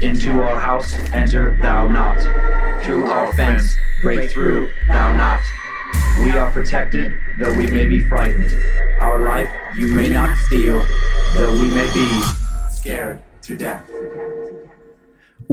Into our house enter thou not. Through our fence break through thou not. We are protected, though we may be frightened. Our life you may not steal, though we may be scared to death.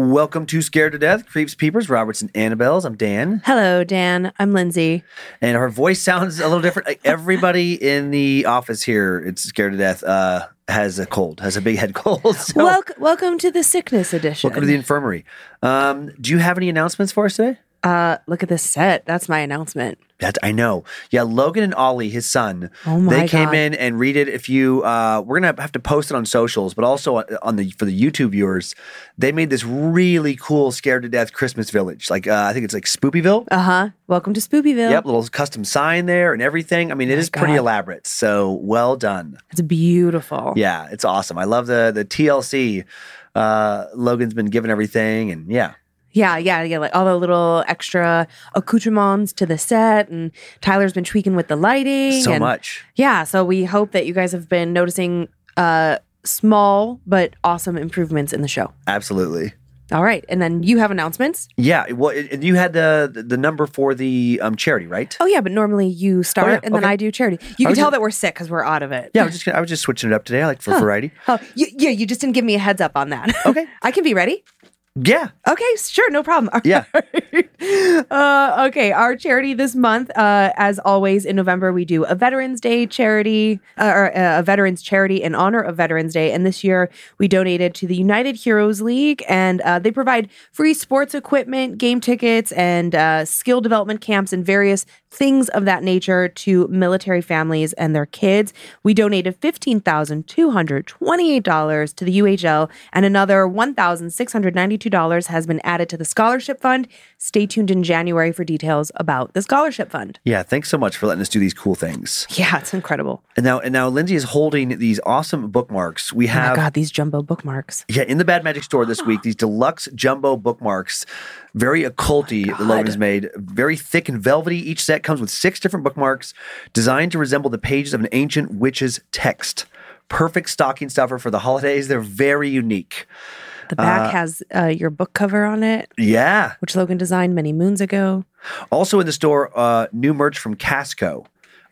Welcome to Scared to Death, Creeps, Peepers, Roberts, and Annabelles. I'm Dan, Hello, Dan. I'm Lindsay. and her voice sounds a little different. Everybody in the office here, it's Scared to Death, uh, has a cold, has a big head cold. So Welcome, welcome to the sickness edition. welcome to the infirmary. Um, do you have any announcements for us today? Uh, look at this set. That's my announcement. That I know. Yeah, Logan and Ollie, his son, Oh my they came God. in and read it. If you, uh, we're gonna have to post it on socials, but also on the for the YouTube viewers, they made this really cool "Scared to Death" Christmas village. Like uh, I think it's like Spoopyville. Uh huh. Welcome to Spoopyville. Yep, little custom sign there and everything. I mean, it My is pretty elaborate. So well done. It's beautiful. Yeah, it's awesome. I love the the TLC. Uh, Logan's been given everything, and yeah, Yeah, yeah, yeah. Like all the little extra accoutrements to the set, and Tyler's been tweaking with the lighting. so and much. Yeah, so we hope that you guys have been noticing uh, small but awesome improvements in the show. Absolutely. All right, and then you have announcements. Yeah. Well, you had the the number for the um, charity, right? Oh yeah, but normally you start yeah, and then okay. I do charity. You I can tell just- that we're sick because we're out of it. Yeah, I was just I was just switching it up today. I like for variety. Oh, you, yeah, you just didn't give me a heads up on that. Okay. I can be ready. Yeah. Okay, sure, no problem. All Yeah. right. uh, okay, our charity this month, uh, as always in November, we do a Veterans Day charity, uh, or uh, a Veterans charity in honor of Veterans Day. And this year, we donated to the United Heroes League, and uh, they provide free sports equipment, game tickets, and uh, skill development camps and various things of that nature to military families and their kids. We donated $15,228 to the UHL, and another $1,692 has been added to the scholarship fund. Stay tuned in January for details about the scholarship fund. Yeah. Thanks so much for letting us do these cool things. Yeah, it's incredible. And now, and now, Lindsay is holding these awesome bookmarks. We Oh have God, these jumbo bookmarks. Yeah, in the Bad Magic store this week, these deluxe jumbo bookmarks, very occulty oh that Logan has made, very thick and velvety. Each set comes with six different bookmarks designed to resemble the pages of an ancient witch's text. Perfect stocking stuffer for the holidays. They're very unique. The back has uh, your book cover on it, Yeah. which Logan designed many moons ago. Also in the store, uh, new merch from Casco.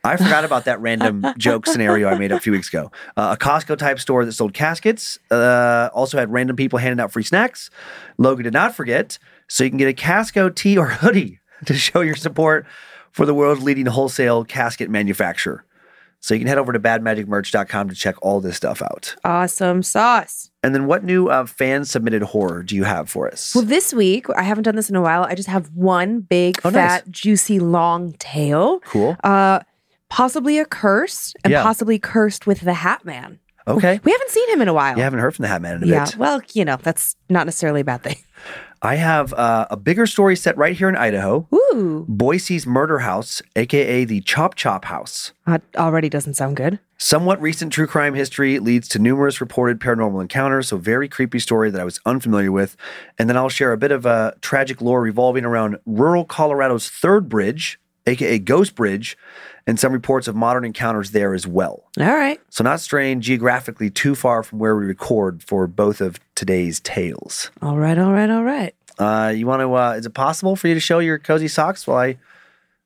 I forgot about that random joke scenario I made up a few weeks ago. Uh, a Costco type store that sold caskets. Uh, also had random people handing out free snacks. Logan did not forget, so you can get a Casco tee or hoodie to show your support for the world's leading wholesale casket manufacturer. So you can head over to badmagicmerch.com to check all this stuff out. Awesome sauce. And then what new uh, fan submitted horror do you have for us? Well, this week, I haven't done this in a while. I just have one big, Oh, nice. fat, juicy, long tail. cool. Uh, possibly a curse and Yeah. possibly cursed with the Hat Man. Okay. We haven't seen him in a while. You haven't heard from the Hat Man in a yeah. bit. Well, you know, that's not necessarily a bad thing. I have uh, a bigger story set right here in Idaho. Ooh. Boise's Murder House, aka the Chop Chop House. That already doesn't sound good. Somewhat recent true crime history leads to numerous reported paranormal encounters, so very creepy story that I was unfamiliar with. And then I'll share a bit of a tragic lore revolving around rural Colorado's third bridge, aka Ghost Bridge, and some reports of modern encounters there as well. All right. So not straying geographically too far from where we record for both of today's tales. All right. All right. All right. Uh, you want to? Uh, is it possible for you to show your cozy socks while I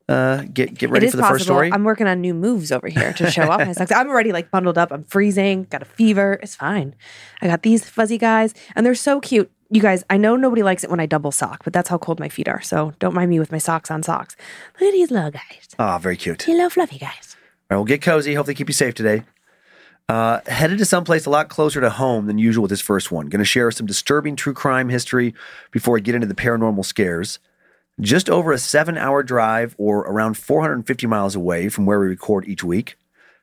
uh, get get ready it is for the possible. first story? I'm working on new moves over here to show off my socks. I'm already like bundled up. I'm freezing. Got a fever. It's fine. I got these fuzzy guys, and they're so cute. You guys, I know nobody likes it when I double sock, but that's how cold my feet are. So don't mind me with my socks on socks. Look at these little guys. Ah, very cute. You little fluffy guys. All right, we'll get cozy. Hopefully, keep you safe today. Uh, headed to someplace a lot closer to home than usual with this first one. Going to share some disturbing true crime history before I get into the paranormal scares. Just over a seven hour drive, or around 450 miles away from where we record each week,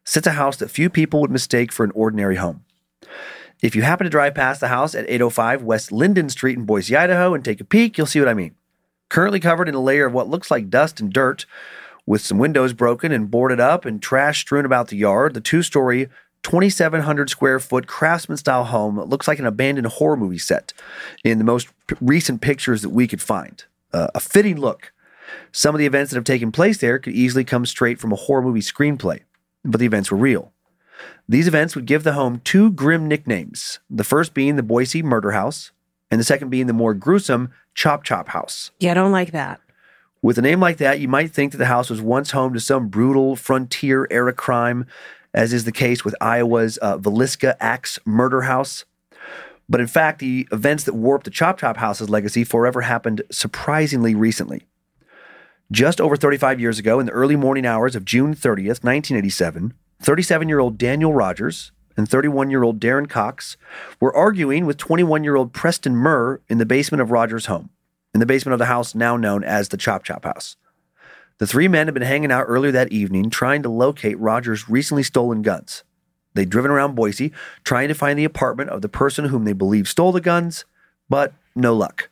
sits a house that few people would mistake for an ordinary home. If you happen to drive past the house at 805 West Linden Street in Boise, Idaho, and take a peek, you'll see what I mean. Currently covered in a layer of what looks like dust and dirt, with some windows broken and boarded up and trash strewn about the yard, the two story, 2,700 square foot craftsman style home that looks like an abandoned horror movie set in the most p- recent pictures that we could find. Uh, a fitting look. Some of the events that have taken place there could easily come straight from a horror movie screenplay, but the events were real. These events would give the home two grim nicknames the first being the Boise Murder House, and the second being the more gruesome Chop Chop House. Yeah, I don't like that. With a name like that, you might think that the house was once home to some brutal frontier era crime, as is the case with Iowa's uh, Villisca Axe Murder House. But in fact, the events that warped the Chop Chop House's legacy forever happened surprisingly recently. Just over 35 years ago, in the early morning hours of June 30th, 1987, 37 year old Daniel Rogers and 31 year old Darren Cox were arguing with 21 year old Preston Murr in the basement of Rogers' home, in the basement of the house now known as the Chop Chop House. The three men had been hanging out earlier that evening trying to locate Rogers' recently stolen guns. They'd driven around Boise trying to find the apartment of the person whom they believed stole the guns, but no luck.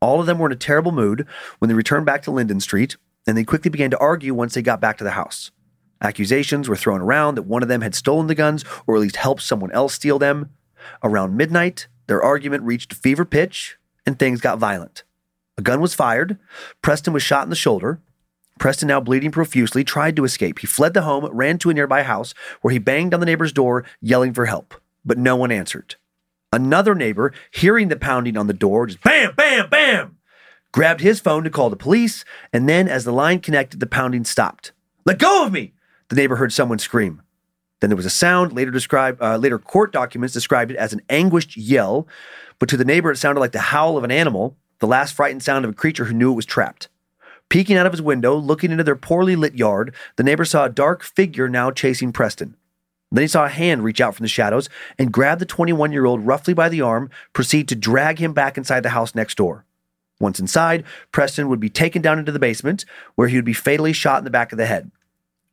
All of them were in a terrible mood when they returned back to Linden Street, and they quickly began to argue once they got back to the house. Accusations were thrown around that one of them had stolen the guns or at least helped someone else steal them. Around midnight, their argument reached fever pitch and things got violent. A gun was fired. Preston was shot in the shoulder. Preston, now bleeding profusely, tried to escape. He fled the home, ran to a nearby house where he banged on the neighbor's door, yelling for help, but no one answered. Another neighbor, hearing the pounding on the door, just bam, bam, bam, grabbed his phone to call the police, and then as the line connected, the pounding stopped. Let go of me! The neighbor heard someone scream. Then there was a sound. Later described, uh, later court documents described it as an anguished yell, but to the neighbor it sounded like the howl of an animal, the last frightened sound of a creature who knew it was trapped. Peeking out of his window, looking into their poorly lit yard, the neighbor saw a dark figure now chasing Preston. Then he saw a hand reach out from the shadows and grab the 21 year old roughly by the arm, proceed to drag him back inside the house next door. Once inside, Preston would be taken down into the basement, where he would be fatally shot in the back of the head.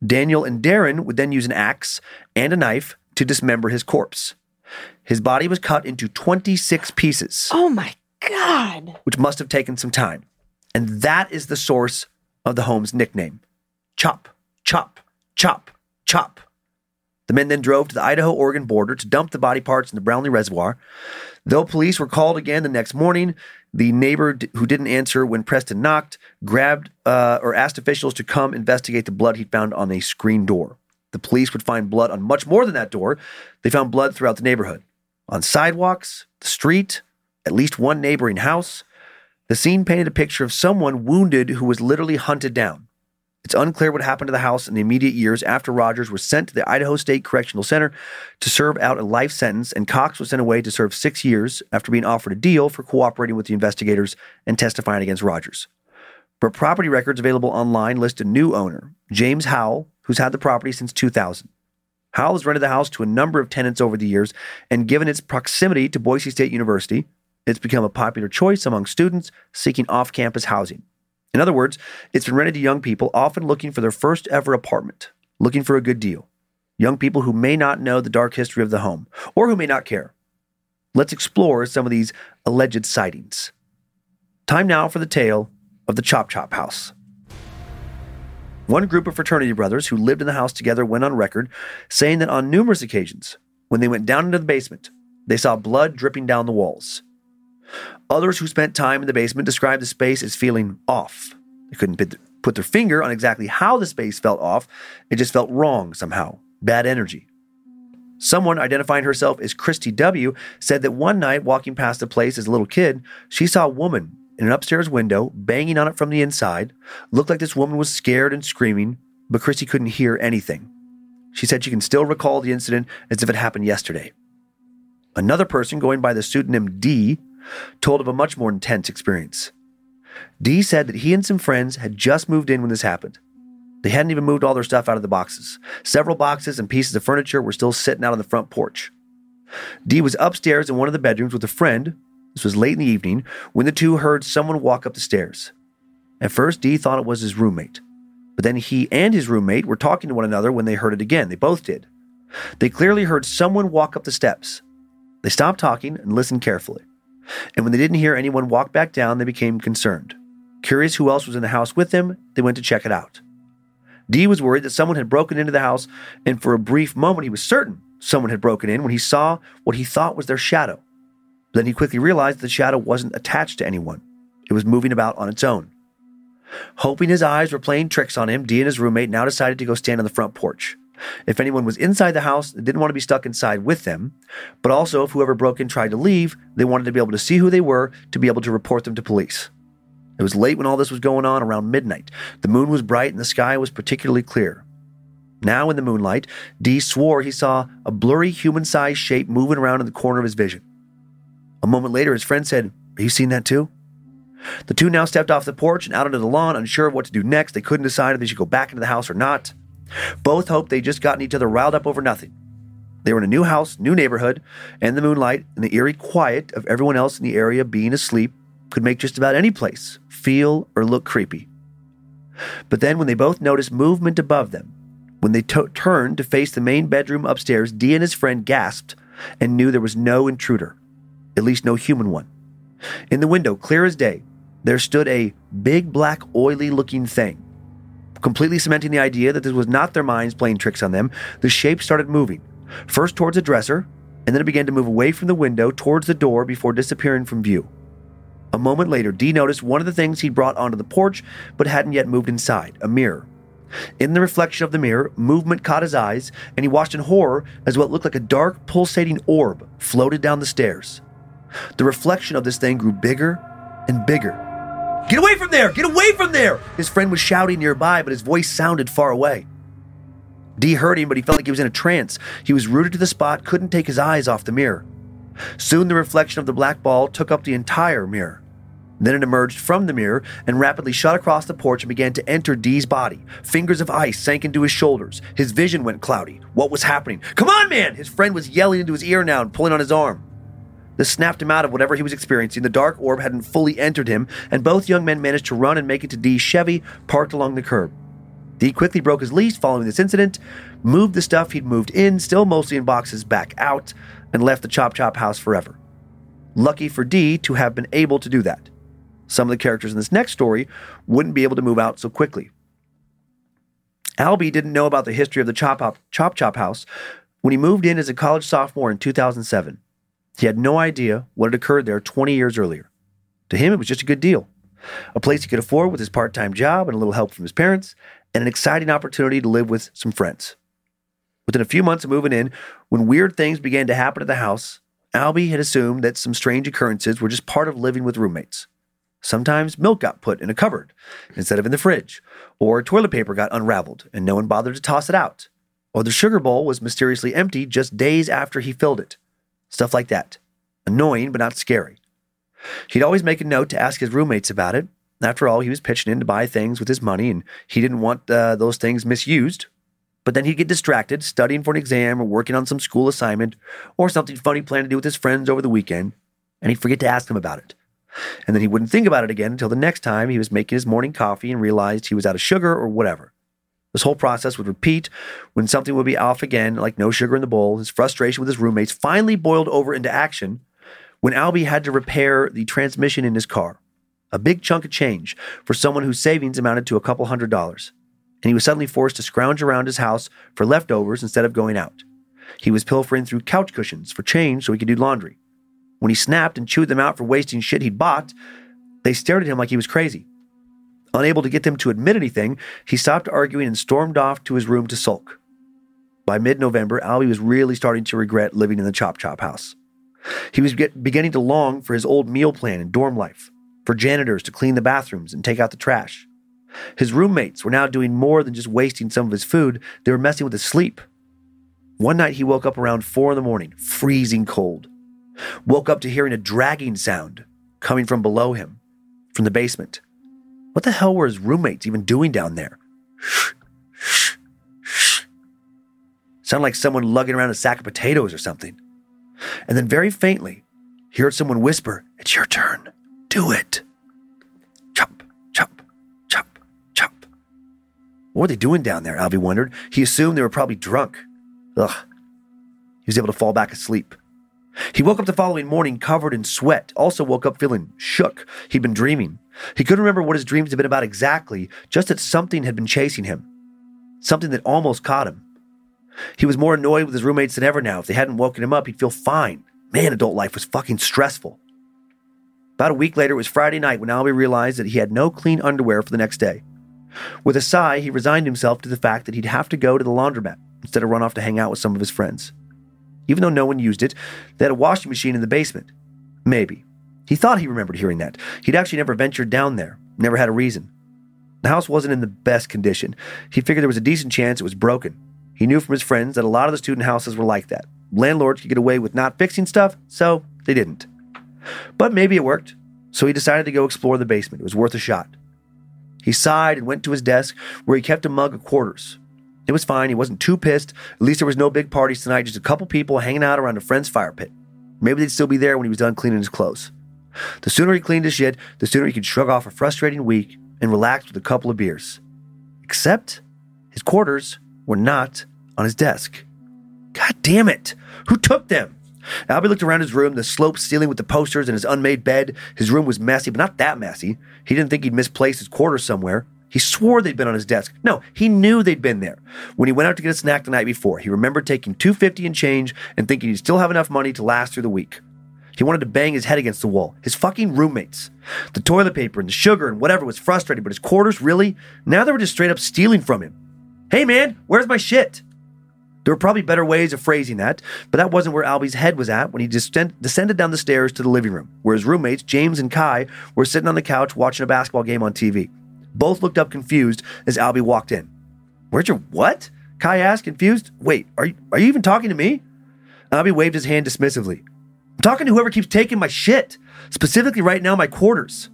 Daniel and Darren would then use an axe and a knife to dismember his corpse. His body was cut into 26 pieces, Oh my God. which must have taken some time. And that is the source of the home's nickname Chop, Chop, Chop, Chop. The men then drove to the Idaho Oregon border to dump the body parts in the Brownlee Reservoir. Though police were called again the next morning, the neighbor who didn't answer when Preston knocked grabbed uh, or asked officials to come investigate the blood he'd found on a screen door. The police would find blood on much more than that door. They found blood throughout the neighborhood on sidewalks, the street, at least one neighboring house. The scene painted a picture of someone wounded who was literally hunted down. It's unclear what happened to the house in the immediate years after Rogers was sent to the Idaho State Correctional Center to serve out a life sentence, and Cox was sent away to serve six years after being offered a deal for cooperating with the investigators and testifying against Rogers. But property records available online list a new owner, James Howell, who's had the property since 2000. Howell has rented the house to a number of tenants over the years, and given its proximity to Boise State University, it's become a popular choice among students seeking off campus housing. In other words, it's been rented to young people often looking for their first ever apartment, looking for a good deal. young people who may not know the dark history of the home or who may not care. Let's explore some of these alleged sightings. Time now for the tale of the Chop Chop House. One group of fraternity brothers who lived in the house together went on record saying that on numerous occasions, when they went down into the basement, they saw blood dripping down the walls. Others who spent time in the basement described the space as feeling off. They couldn't put- their finger on exactly how the space felt off, it just felt wrong somehow, bad energy. Someone identifying herself as Christy W. said that one night, walking past the place as a little kid, she saw a woman in an upstairs window banging on it from the inside. Looked like this woman was scared and screaming, but Christy couldn't hear anything. She said she can still recall the incident as if it happened yesterday. Another person going by the pseudonym D told of a much more intense experience. D said that he and some friends had just moved in when this happened. They hadn't even moved all their stuff out of the boxes. Several boxes and pieces of furniture were still sitting out on the front porch. D was upstairs in one of the bedrooms with a friend. This was late in the evening when the two heard someone walk up the stairs. At first, D thought it was his roommate. But then he and his roommate were talking to one another when they heard it again. They both did. They clearly heard someone walk up the steps. They stopped talking and listened carefully. And when they didn't hear anyone walk back down, they became concerned. Curious who else was in the house with them, they went to check it out. D was worried that someone had broken into the house, and for a brief moment he was certain someone had broken in when he saw what he thought was their shadow. But then he quickly realized the shadow wasn't attached to anyone, it was moving about on its own. Hoping his eyes were playing tricks on him, D and his roommate now decided to go stand on the front porch. If anyone was inside the house, they didn't want to be stuck inside with them. But also, if whoever broke in tried to leave, they wanted to be able to see who they were to be able to report them to police. It was late when all this was going on, around midnight. The moon was bright and the sky was particularly clear. Now, in the moonlight, D swore he saw a blurry human sized shape moving around in the corner of his vision. A moment later, his friend said, Have you seen that too? The two now stepped off the porch and out onto the lawn, unsure of what to do next. They couldn't decide if they should go back into the house or not. Both hoped they'd just gotten each other riled up over nothing. They were in a new house, new neighborhood, and the moonlight and the eerie quiet of everyone else in the area being asleep could make just about any place feel or look creepy. But then, when they both noticed movement above them, when they turned to face the main bedroom upstairs, Dee and his friend gasped and knew there was no intruder, at least no human one. In the window, clear as day, there stood a big black oily looking thing. Completely cementing the idea that this was not their minds playing tricks on them, the shape started moving, first towards a dresser, and then it began to move away from the window towards the door before disappearing from view. A moment later, Dee noticed one of the things he'd brought onto the porch but hadn't yet moved inside a mirror. In the reflection of the mirror, movement caught his eyes, and he watched in horror as what looked like a dark, pulsating orb floated down the stairs. The reflection of this thing grew bigger and bigger. Get away from there! Get away from there! His friend was shouting nearby, but his voice sounded far away. Dee heard him, but he felt like he was in a trance. He was rooted to the spot, couldn't take his eyes off the mirror. Soon the reflection of the black ball took up the entire mirror. Then it emerged from the mirror and rapidly shot across the porch and began to enter Dee's body. Fingers of ice sank into his shoulders. His vision went cloudy. What was happening? Come on, man! His friend was yelling into his ear now and pulling on his arm. This snapped him out of whatever he was experiencing. The dark orb hadn't fully entered him, and both young men managed to run and make it to Dee's Chevy parked along the curb. Dee quickly broke his lease following this incident, moved the stuff he'd moved in, still mostly in boxes, back out, and left the Chop Chop house forever. Lucky for Dee to have been able to do that. Some of the characters in this next story wouldn't be able to move out so quickly. Albie didn't know about the history of the Chop, Hop, Chop Chop house when he moved in as a college sophomore in 2007. He had no idea what had occurred there 20 years earlier. To him, it was just a good deal. A place he could afford with his part time job and a little help from his parents, and an exciting opportunity to live with some friends. Within a few months of moving in, when weird things began to happen at the house, Albie had assumed that some strange occurrences were just part of living with roommates. Sometimes milk got put in a cupboard instead of in the fridge, or toilet paper got unraveled and no one bothered to toss it out, or the sugar bowl was mysteriously empty just days after he filled it. Stuff like that. Annoying, but not scary. He'd always make a note to ask his roommates about it. After all, he was pitching in to buy things with his money, and he didn't want uh, those things misused. But then he'd get distracted, studying for an exam or working on some school assignment or something funny planned to do with his friends over the weekend, and he'd forget to ask them about it. And then he wouldn't think about it again until the next time he was making his morning coffee and realized he was out of sugar or whatever. This whole process would repeat when something would be off again, like no sugar in the bowl. His frustration with his roommates finally boiled over into action when Albie had to repair the transmission in his car. A big chunk of change for someone whose savings amounted to a couple hundred dollars. And he was suddenly forced to scrounge around his house for leftovers instead of going out. He was pilfering through couch cushions for change so he could do laundry. When he snapped and chewed them out for wasting shit he'd bought, they stared at him like he was crazy. Unable to get them to admit anything, he stopped arguing and stormed off to his room to sulk. By mid November, Albie was really starting to regret living in the Chop Chop house. He was get, beginning to long for his old meal plan and dorm life, for janitors to clean the bathrooms and take out the trash. His roommates were now doing more than just wasting some of his food, they were messing with his sleep. One night he woke up around four in the morning, freezing cold. Woke up to hearing a dragging sound coming from below him, from the basement. What the hell were his roommates even doing down there? Sounded like someone lugging around a sack of potatoes or something. And then very faintly, he heard someone whisper, It's your turn. Do it. Chop, chop, chop, chop. What were they doing down there? Albie wondered. He assumed they were probably drunk. Ugh. He was able to fall back asleep. He woke up the following morning covered in sweat, also woke up feeling shook. He'd been dreaming. He couldn't remember what his dreams had been about exactly, just that something had been chasing him. Something that almost caught him. He was more annoyed with his roommates than ever now. If they hadn't woken him up, he'd feel fine. Man, adult life was fucking stressful. About a week later, it was Friday night when Albie realized that he had no clean underwear for the next day. With a sigh, he resigned himself to the fact that he'd have to go to the laundromat instead of run off to hang out with some of his friends. Even though no one used it, they had a washing machine in the basement. Maybe. He thought he remembered hearing that. He'd actually never ventured down there, never had a reason. The house wasn't in the best condition. He figured there was a decent chance it was broken. He knew from his friends that a lot of the student houses were like that. Landlords could get away with not fixing stuff, so they didn't. But maybe it worked, so he decided to go explore the basement. It was worth a shot. He sighed and went to his desk where he kept a mug of quarters. It was fine. He wasn't too pissed. At least there was no big parties tonight, just a couple people hanging out around a friend's fire pit. Maybe they'd still be there when he was done cleaning his clothes. The sooner he cleaned his shit, the sooner he could shrug off a frustrating week and relax with a couple of beers. Except his quarters were not on his desk. God damn it! Who took them? Albie looked around his room, the sloped ceiling with the posters and his unmade bed. His room was messy, but not that messy. He didn't think he'd misplaced his quarters somewhere. He swore they'd been on his desk. No, he knew they'd been there. When he went out to get a snack the night before, he remembered taking 250 and change and thinking he'd still have enough money to last through the week. He wanted to bang his head against the wall. His fucking roommates. The toilet paper and the sugar and whatever was frustrating, but his quarters, really? Now they were just straight up stealing from him. Hey man, where's my shit? There were probably better ways of phrasing that, but that wasn't where Albie's head was at when he descended down the stairs to the living room, where his roommates, James and Kai, were sitting on the couch watching a basketball game on TV. Both looked up confused as Albie walked in. Where's your what? Kai asked, confused. Wait, are you, are you even talking to me? Albie waved his hand dismissively. I'm talking to whoever keeps taking my shit, specifically right now my quarters.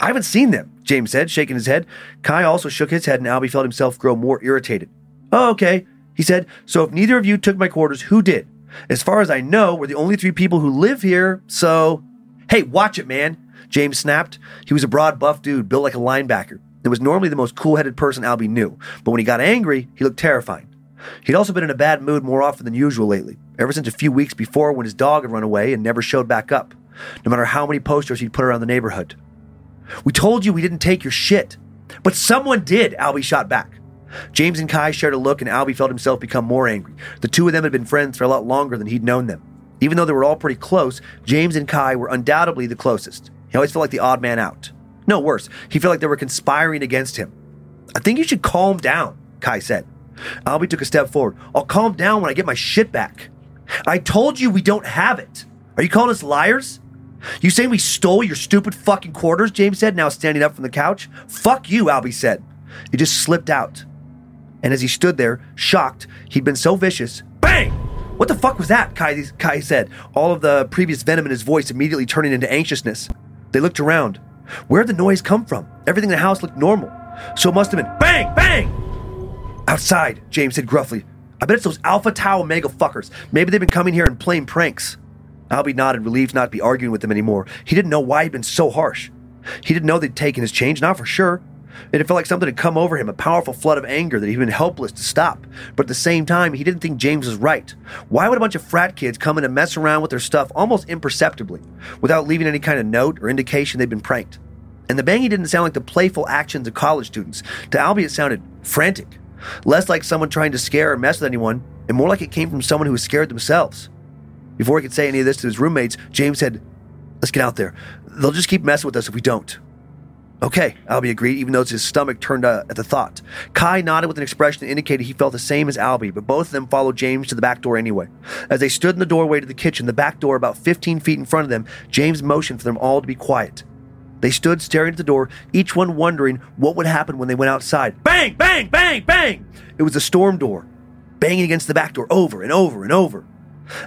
I haven't seen them, James said, shaking his head. Kai also shook his head and Albie felt himself grow more irritated. Oh, okay, he said. So if neither of you took my quarters, who did? As far as I know, we're the only three people who live here, so. Hey, watch it, man, James snapped. He was a broad, buff dude built like a linebacker. It was normally the most cool headed person Albie knew, but when he got angry, he looked terrifying. He'd also been in a bad mood more often than usual lately, ever since a few weeks before when his dog had run away and never showed back up, no matter how many posters he'd put around the neighborhood. We told you we didn't take your shit. But someone did, Albie shot back. James and Kai shared a look, and Albie felt himself become more angry. The two of them had been friends for a lot longer than he'd known them. Even though they were all pretty close, James and Kai were undoubtedly the closest. He always felt like the odd man out. No, worse, he felt like they were conspiring against him. I think you should calm down, Kai said. Albie took a step forward. I'll calm down when I get my shit back. I told you we don't have it. Are you calling us liars? You saying we stole your stupid fucking quarters? James said, now standing up from the couch. Fuck you, Albie said. He just slipped out. And as he stood there, shocked, he'd been so vicious. Bang! What the fuck was that? Kai, Kai said, all of the previous venom in his voice immediately turning into anxiousness. They looked around. Where'd the noise come from? Everything in the house looked normal. So it must have been bang, bang! Outside, James said gruffly. I bet it's those Alpha Tau Omega fuckers. Maybe they've been coming here and playing pranks. Albie nodded, relieved not to be arguing with them anymore. He didn't know why he'd been so harsh. He didn't know they'd taken his change, not for sure. It felt like something had come over him, a powerful flood of anger that he'd been helpless to stop. But at the same time, he didn't think James was right. Why would a bunch of frat kids come in and mess around with their stuff almost imperceptibly, without leaving any kind of note or indication they'd been pranked? And the banging didn't sound like the playful actions of college students. To Albie, it sounded frantic. Less like someone trying to scare or mess with anyone, and more like it came from someone who was scared themselves. Before he could say any of this to his roommates, James said, Let's get out there. They'll just keep messing with us if we don't. Okay, Albie agreed, even though his stomach turned uh, at the thought. Kai nodded with an expression that indicated he felt the same as Albie, but both of them followed James to the back door anyway. As they stood in the doorway to the kitchen, the back door about 15 feet in front of them, James motioned for them all to be quiet. They stood staring at the door, each one wondering what would happen when they went outside. Bang, bang, bang, bang! It was the storm door, banging against the back door over and over and over.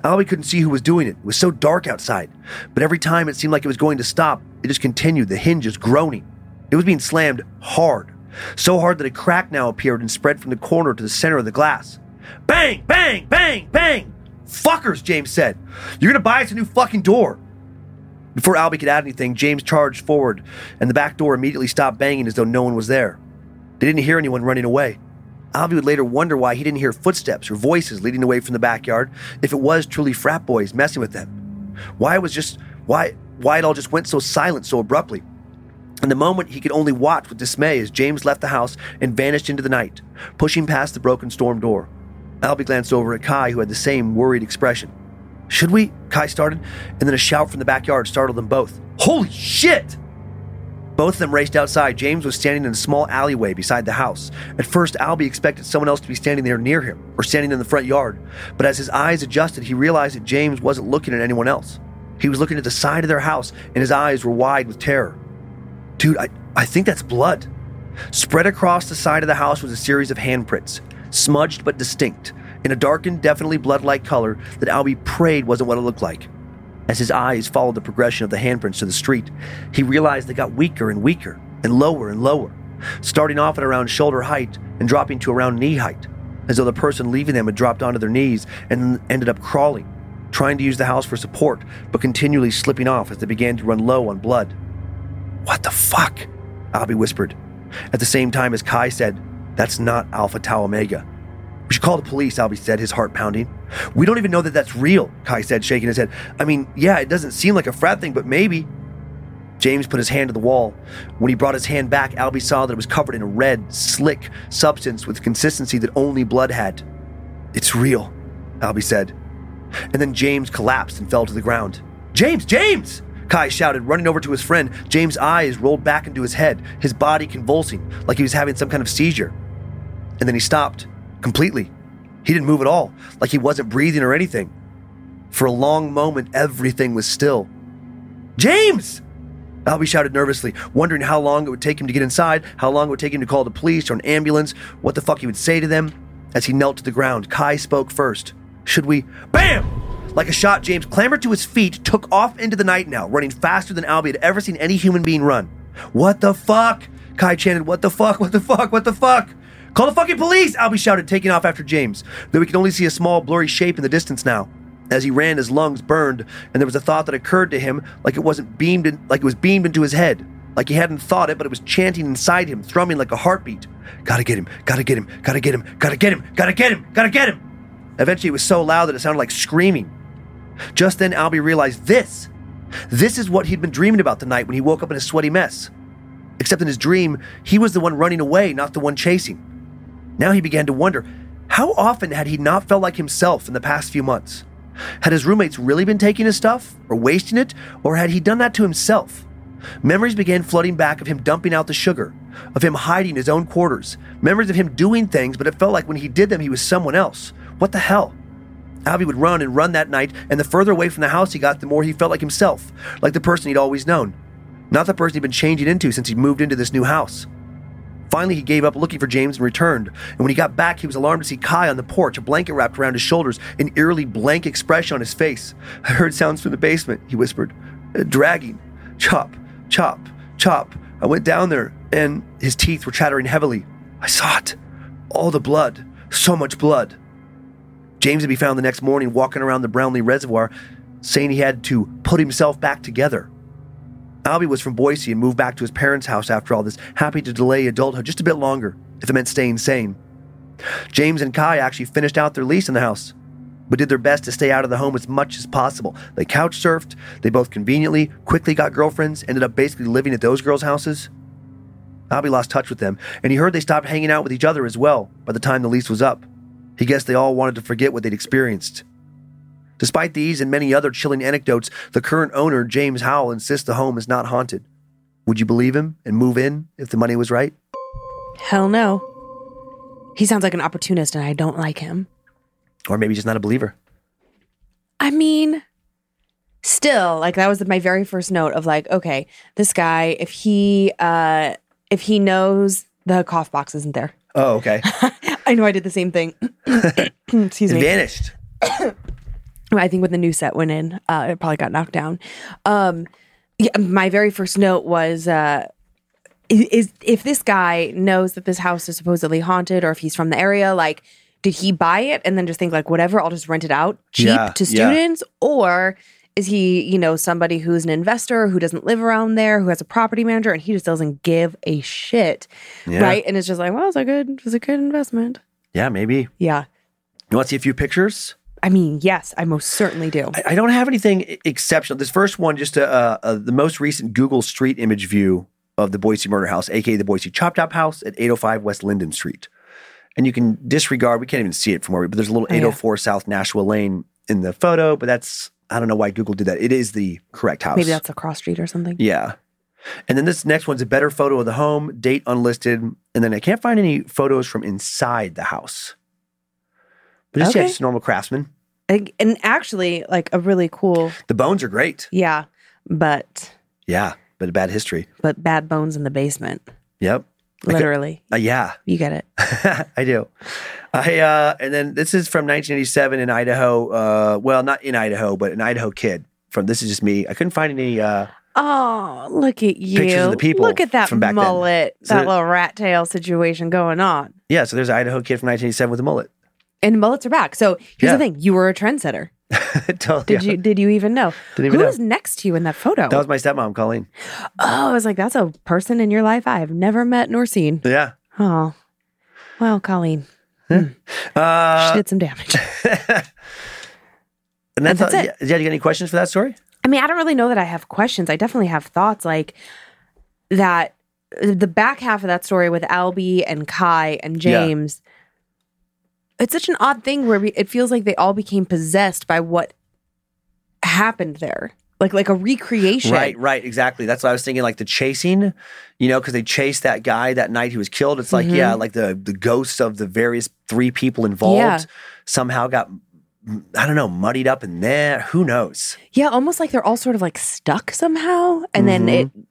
Albie couldn't see who was doing it. It was so dark outside. But every time it seemed like it was going to stop, it just continued, the hinges groaning. It was being slammed hard. So hard that a crack now appeared and spread from the corner to the center of the glass. Bang, bang, bang, bang! Fuckers, James said. You're gonna buy us a new fucking door. Before Albie could add anything, James charged forward, and the back door immediately stopped banging as though no one was there. They didn't hear anyone running away. Albie would later wonder why he didn't hear footsteps or voices leading away from the backyard if it was truly frat boys messing with them. Why it was just why why it all just went so silent so abruptly. In the moment, he could only watch with dismay as James left the house and vanished into the night, pushing past the broken storm door. Albie glanced over at Kai, who had the same worried expression. Should we? Kai started, and then a shout from the backyard startled them both. Holy shit! Both of them raced outside. James was standing in a small alleyway beside the house. At first, Albie expected someone else to be standing there near him, or standing in the front yard, but as his eyes adjusted, he realized that James wasn't looking at anyone else. He was looking at the side of their house, and his eyes were wide with terror. Dude, I, I think that's blood. Spread across the side of the house was a series of handprints, smudged but distinct, in a darkened, definitely blood like color that Albie prayed wasn't what it looked like. As his eyes followed the progression of the handprints to the street, he realized they got weaker and weaker, and lower and lower, starting off at around shoulder height and dropping to around knee height, as though the person leaving them had dropped onto their knees and ended up crawling, trying to use the house for support, but continually slipping off as they began to run low on blood. What the fuck? Albie whispered, at the same time as Kai said, That's not Alpha Tau Omega. We should call the police, Albie said, his heart pounding. We don't even know that that's real, Kai said, shaking his head. I mean, yeah, it doesn't seem like a frat thing, but maybe. James put his hand to the wall. When he brought his hand back, Albie saw that it was covered in a red, slick substance with consistency that only blood had. It's real, Albie said. And then James collapsed and fell to the ground. James, James! Kai shouted, running over to his friend. James' eyes rolled back into his head, his body convulsing, like he was having some kind of seizure. And then he stopped, completely. He didn't move at all, like he wasn't breathing or anything. For a long moment, everything was still. James! Albie shouted nervously, wondering how long it would take him to get inside, how long it would take him to call the police or an ambulance, what the fuck he would say to them. As he knelt to the ground, Kai spoke first. Should we? BAM! Like a shot, James clambered to his feet, took off into the night now, running faster than Albie had ever seen any human being run. What the fuck? Kai chanted, What the fuck? What the fuck? What the fuck? Call the fucking police! Albie shouted, taking off after James, though he could only see a small, blurry shape in the distance now. As he ran, his lungs burned, and there was a thought that occurred to him like it wasn't beamed in, like it was beamed into his head. Like he hadn't thought it, but it was chanting inside him, thrumming like a heartbeat. Gotta get him, gotta get him, gotta get him, gotta get him, gotta get him, gotta get him. Eventually, it was so loud that it sounded like screaming. Just then, Albie realized this. This is what he'd been dreaming about the night when he woke up in a sweaty mess. Except in his dream, he was the one running away, not the one chasing. Now he began to wonder how often had he not felt like himself in the past few months? Had his roommates really been taking his stuff, or wasting it, or had he done that to himself? Memories began flooding back of him dumping out the sugar, of him hiding his own quarters, memories of him doing things, but it felt like when he did them, he was someone else. What the hell? Albie would run and run that night, and the further away from the house he got, the more he felt like himself, like the person he'd always known, not the person he'd been changing into since he moved into this new house. Finally, he gave up looking for James and returned. And when he got back, he was alarmed to see Kai on the porch, a blanket wrapped around his shoulders, an eerily blank expression on his face. I heard sounds from the basement, he whispered. "Uh, dragging. Chop, chop, chop. I went down there, and his teeth were chattering heavily. I saw it. All the blood. So much blood. James would be found the next morning walking around the Brownlee Reservoir, saying he had to put himself back together. Albie was from Boise and moved back to his parents' house after all this, happy to delay adulthood just a bit longer, if it meant staying sane. James and Kai actually finished out their lease in the house, but did their best to stay out of the home as much as possible. They couch surfed, they both conveniently, quickly got girlfriends, ended up basically living at those girls' houses. Albie lost touch with them, and he heard they stopped hanging out with each other as well by the time the lease was up. He guessed they all wanted to forget what they'd experienced. Despite these and many other chilling anecdotes, the current owner, James Howell, insists the home is not haunted. Would you believe him and move in if the money was right? Hell no. He sounds like an opportunist and I don't like him. Or maybe just not a believer. I mean, still, like that was my very first note of like, okay, this guy, if he uh if he knows the cough box isn't there. Oh, okay. I know I did the same thing. Excuse it me. vanished. I think when the new set went in, uh, it probably got knocked down. Um, yeah, my very first note was uh, is, is if this guy knows that this house is supposedly haunted, or if he's from the area, like, did he buy it and then just think like, whatever, I'll just rent it out cheap Yeah, to yeah. students, or is he, you know, somebody who's an investor who doesn't live around there, who has a property manager, and he just doesn't give a shit, Yeah. right? And it's just like, well, it's a good, it's a good investment. Yeah, maybe. Yeah, You want to see a few pictures? I mean, yes, I most certainly do. I, I don't have anything exceptional. This first one, just a, uh, uh, the most recent Google Street image view of the Boise Murder House, aka the Boise Chop Top House at 805 West Linden Street. And you can disregard, we can't even see it from where we, but there's a little Oh, yeah. 804 South Nashua Lane in the photo, but that's, I don't know why Google did that. It is the correct house. Maybe that's a cross street or something. Yeah. And then this next one's a better photo of the home, date unlisted. And then I can't find any photos from inside the house. But just, yeah, just a normal craftsman. And and actually, like a really cool, The bones are great. yeah, but Yeah, but a bad history. but bad bones in the basement. Yep. Literally, Uh, yeah, you get it. I do. I uh, and then this is from 1987 in Idaho. Uh, well, not in Idaho, but an Idaho kid. From this is just me. I couldn't find any. Uh, Oh, look at you! Pictures of the people Look at that from back mullet, So that there- little rat tail situation going on. yeah, so there's an Idaho kid from 1987 with a mullet. And mullets are back. So here's Yeah. the thing: you were a trendsetter. Totally, Did you? Did you even know Didn't who know. was next to you in that photo? That was my stepmom, Colleen. oh, I was like, that's a person in your life I have never met nor seen. Yeah. Oh, well, Colleen, she Uh, did some damage. and that's, that's all- it. Yeah, yeah, you got any questions for that story? I mean, I don't really know that I have questions. I definitely have thoughts like that. The back half of that story with Albie and Kai and Yeah. It's such an odd thing where we, it feels like they all became possessed by what happened there, like like a recreation. Right, right, exactly. That's what I was thinking. Like the chasing, you know, because they chased that guy that night he was killed. It's like, Mhm. yeah, like the the ghosts of the various three people involved Yeah. somehow got, I don't know, muddied up in there. Who knows? Yeah, almost like they're all sort of like stuck somehow, and then it, Mm-hmm.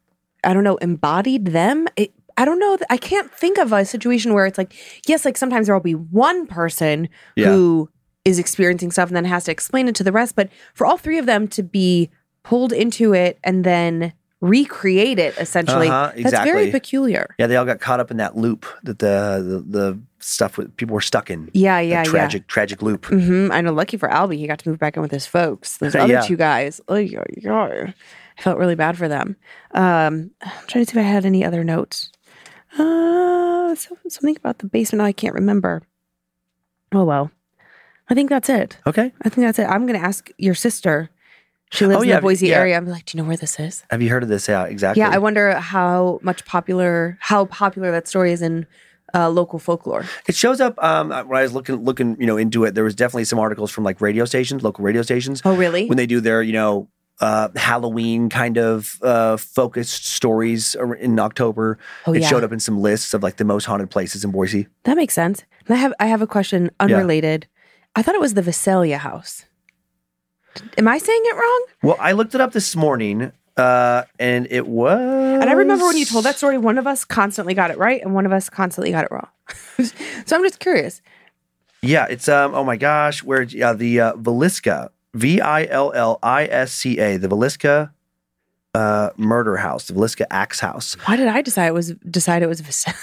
I don't know, embodied them. It, I don't know. I can't think of a situation where it's like, yes, like sometimes there will be one person Yeah. who is experiencing stuff and then has to explain it to the rest. But for all three of them to be pulled into it and then recreate it, essentially, Uh-huh, that's very peculiar. Yeah, they all got caught up in that loop that the the, the stuff with people were stuck in. Yeah, yeah, yeah. tragic, tragic loop. hmm I know. Lucky for Albie, he got to move back in with his folks. Those other Yeah. two guys, oh, yeah, yeah. I felt really bad for them. Um, I'm trying to see if I had any other notes. Uh, so, something about the basement I can't remember. Oh well, I think that's it. Okay. I think that's it. I'm going to ask your sister. She lives Oh, in the Boise yeah. area. I'm like, do you know where this is? Have you heard of this? Yeah, exactly. Yeah, I wonder how much popular, how popular that story is in uh, local folklore. It shows up um, when I was looking looking you know into it. There was definitely some articles from like radio stations, local radio stations, Oh, really? when they do their you know uh, Halloween kind of uh, focused stories in October. Oh, it yeah. showed up in some lists of like the most haunted places in Boise. That makes sense. And I have I have a question unrelated. I thought it was the Visalia house. Am I saying it wrong? Well, I looked it up this morning, uh, and it was. And I remember when you told that story, one of us constantly got it right and one of us constantly got it wrong. so I'm just curious. Yeah, it's um. Oh my gosh, where yeah the uh, Villisca, V I L L I S C A, the Villisca uh, murder house, the Velisca Axe House. Why did I decide it was decide it was?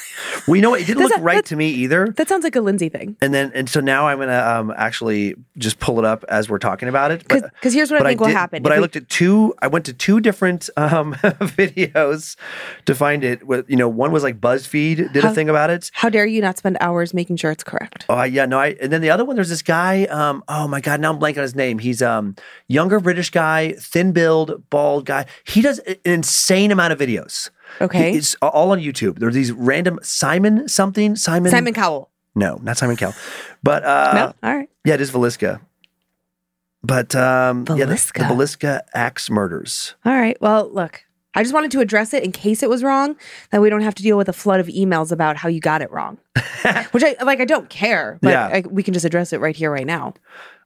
Well, you know? It didn't look that- right to me either. that sounds like a Lindsay thing. And then, and so now I'm gonna um, actually just pull it up as we're talking about it. Because here's what I think will did- happen. But If I we- looked at two. I went to two different um, videos to find it. With you know, one was like BuzzFeed did How- a thing about it. How dare you not spend hours making sure it's correct? Oh yeah, no. I and then the other one. There's this guy. Um, oh my god, now I'm blanking on his name. He's um younger British guy, thin build, bald guy. He does an insane amount of videos. Okay. He- it's all on YouTube. There's these random Simon something Simon Simon Cowell. No, not Simon Cowell, but uh, no, all right. yeah, it is Velisca. But um, yeah, the, the Velisca. Velisca axe murders. All right. Well, look, I just wanted to address it in case it was wrong, that we don't have to deal with a flood of emails about how you got it wrong. Which I like. I don't care, but Yeah. I, we can just address it right here, right now.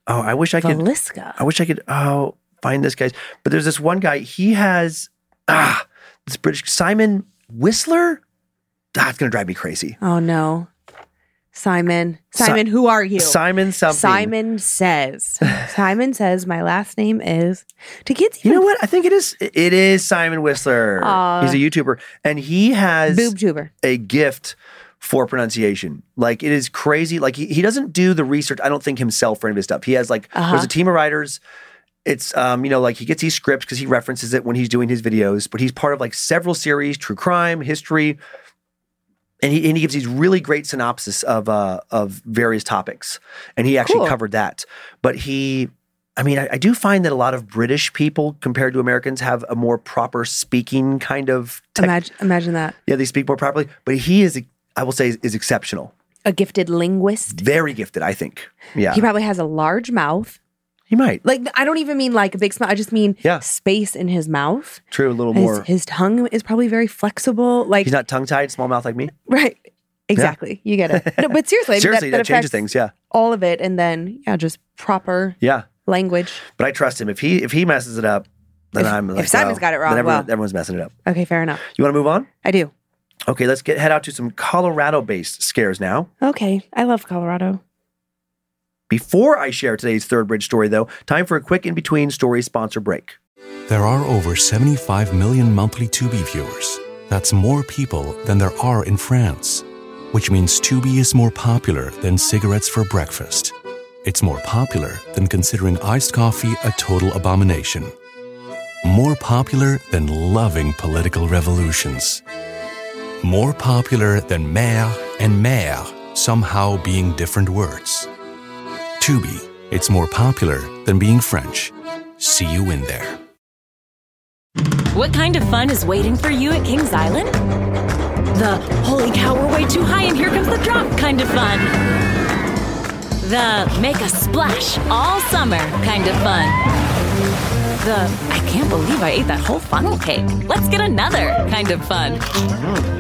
Oh, I wish I could. Velisca. I wish I could. Oh, find this guy. But there's this one guy. He has ah this British Simon Whistler. It's gonna drive me crazy. Oh no, Simon. Si- Simon, who are you? Simon something. Simon says. Simon says my last name is. Do kids You know what? I think it is. It is Simon Whistler. Aw. He's a YouTuber, and he has boob tuber? a gift for pronunciation. Like it is crazy. Like he, he doesn't do the research, I don't think himself for any of his stuff. He has like Uh-huh. there's a team of writers. It's um, you know, like he gets these scripts because he references it when he's doing his videos, but he's part of like several series, true crime, history. And he, and he gives these really great synopsis of uh of various topics. And he actually Cool. covered that. But he I mean, I, I do find that a lot of British people compared to Americans have a more proper speaking kind of tech- Imagine, imagine that. yeah, they speak more properly. But he is, I will say, is exceptional. A gifted linguist. Very gifted, I think. Yeah, He probably has a large mouth. He might. Like I don't even mean like a big smile. I just mean Yeah. space in his mouth. True, a little His, more. his tongue is probably very flexible. Like He's not tongue tied, small mouth like me. right. Exactly. You get it. No, but seriously, I mean, Seriously, that, changes things. Yeah, All of it, and then yeah, just proper yeah. language. But I trust him. If he if he messes it up, then If- I'm like, if Simon's well, got it wrong, everyone, well. everyone's messing it up. Okay, fair enough. You want to move on? I do. Okay, let's get head out to some Colorado-based scares now. Okay, I love Colorado. Before I share today's third bridge story, though, time for a quick in between story sponsor break. There are over 75 million monthly Tubi viewers. That's more people than there are in France, which means Tubi is more popular than cigarettes for breakfast. It's more popular than considering iced coffee a total abomination. More popular than loving political revolutions. More popular than maire and mère somehow being different words. Tubi, it's more popular than being French. See you in there. What kind of fun is waiting for you at Kings Island? The holy cow, we're way too high and here comes the drop kind of fun. The make a splash all summer kind of fun. The I can't believe I ate that whole funnel cake. Let's get another kind of fun.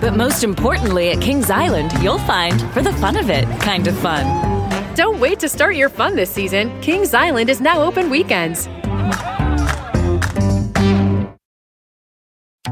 But most importantly, at Kings Island, you'll find for the fun of it kind of fun. Don't wait to start your fun this season. Kings Island is now open weekends.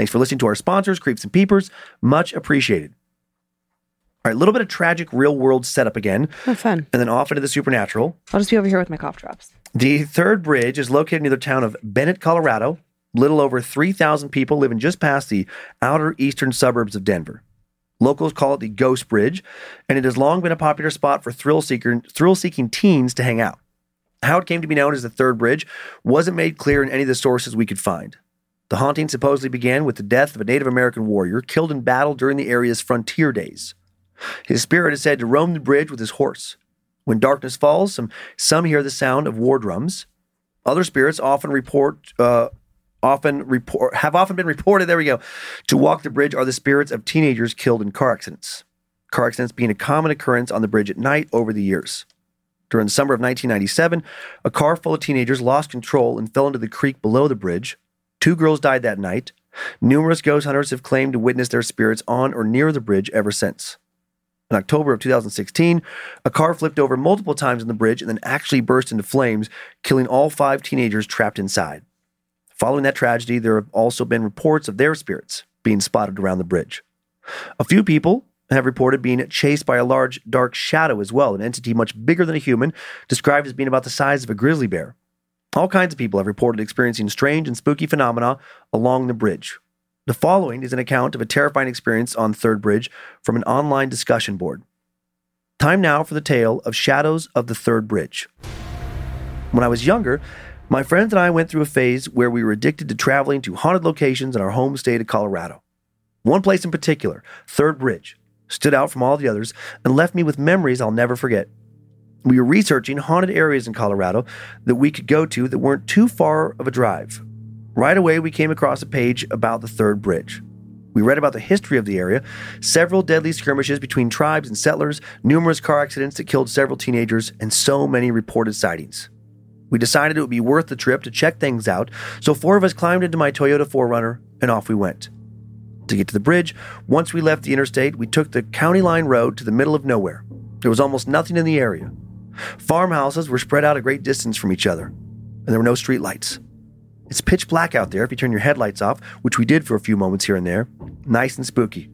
Thanks for listening to our sponsors, Creeps and Peepers. Much appreciated. All right, a little bit of tragic real world setup again, Oh, fun. and then off into the supernatural. I'll just be over here with my cough drops. The third bridge is located near the town of Bennett, Colorado. Little over 3,000 people living just past the outer eastern suburbs of Denver. Locals call it the Ghost Bridge, and it has long been a popular spot for thrill seeker, thrill seeking teens to hang out. How it came to be known as the Third Bridge wasn't made clear in any of the sources we could find. The haunting supposedly began with the death of a Native American warrior killed in battle during the area's frontier days. His spirit is said to roam the bridge with his horse. When darkness falls, some, some hear the sound of war drums. Other spirits often report, uh, often report, have often been reported. There we go. To walk the bridge are the spirits of teenagers killed in car accidents. Car accidents being a common occurrence on the bridge at night over the years. During the summer of 1997, a car full of teenagers lost control and fell into the creek below the bridge. Two girls died that night. Numerous ghost hunters have claimed to witness their spirits on or near the bridge ever since. In October of 2016, a car flipped over multiple times on the bridge and then actually burst into flames, killing all five teenagers trapped inside. Following that tragedy, there have also been reports of their spirits being spotted around the bridge. A few people have reported being chased by a large dark shadow as well, an entity much bigger than a human, described as being about the size of a grizzly bear. All kinds of people have reported experiencing strange and spooky phenomena along the bridge. The following is an account of a terrifying experience on Third Bridge from an online discussion board. Time now for the tale of Shadows of the Third Bridge. When I was younger, my friends and I went through a phase where we were addicted to traveling to haunted locations in our home state of Colorado. One place in particular, Third Bridge, stood out from all the others and left me with memories I'll never forget. We were researching haunted areas in Colorado that we could go to that weren't too far of a drive. Right away, we came across a page about the Third Bridge. We read about the history of the area, several deadly skirmishes between tribes and settlers, numerous car accidents that killed several teenagers, and so many reported sightings. We decided it would be worth the trip to check things out, so four of us climbed into my Toyota 4Runner and off we went. To get to the bridge, once we left the interstate, we took the county line road to the middle of nowhere. There was almost nothing in the area. Farmhouses were spread out a great distance from each other, and there were no streetlights. It's pitch black out there if you turn your headlights off, which we did for a few moments here and there. Nice and spooky.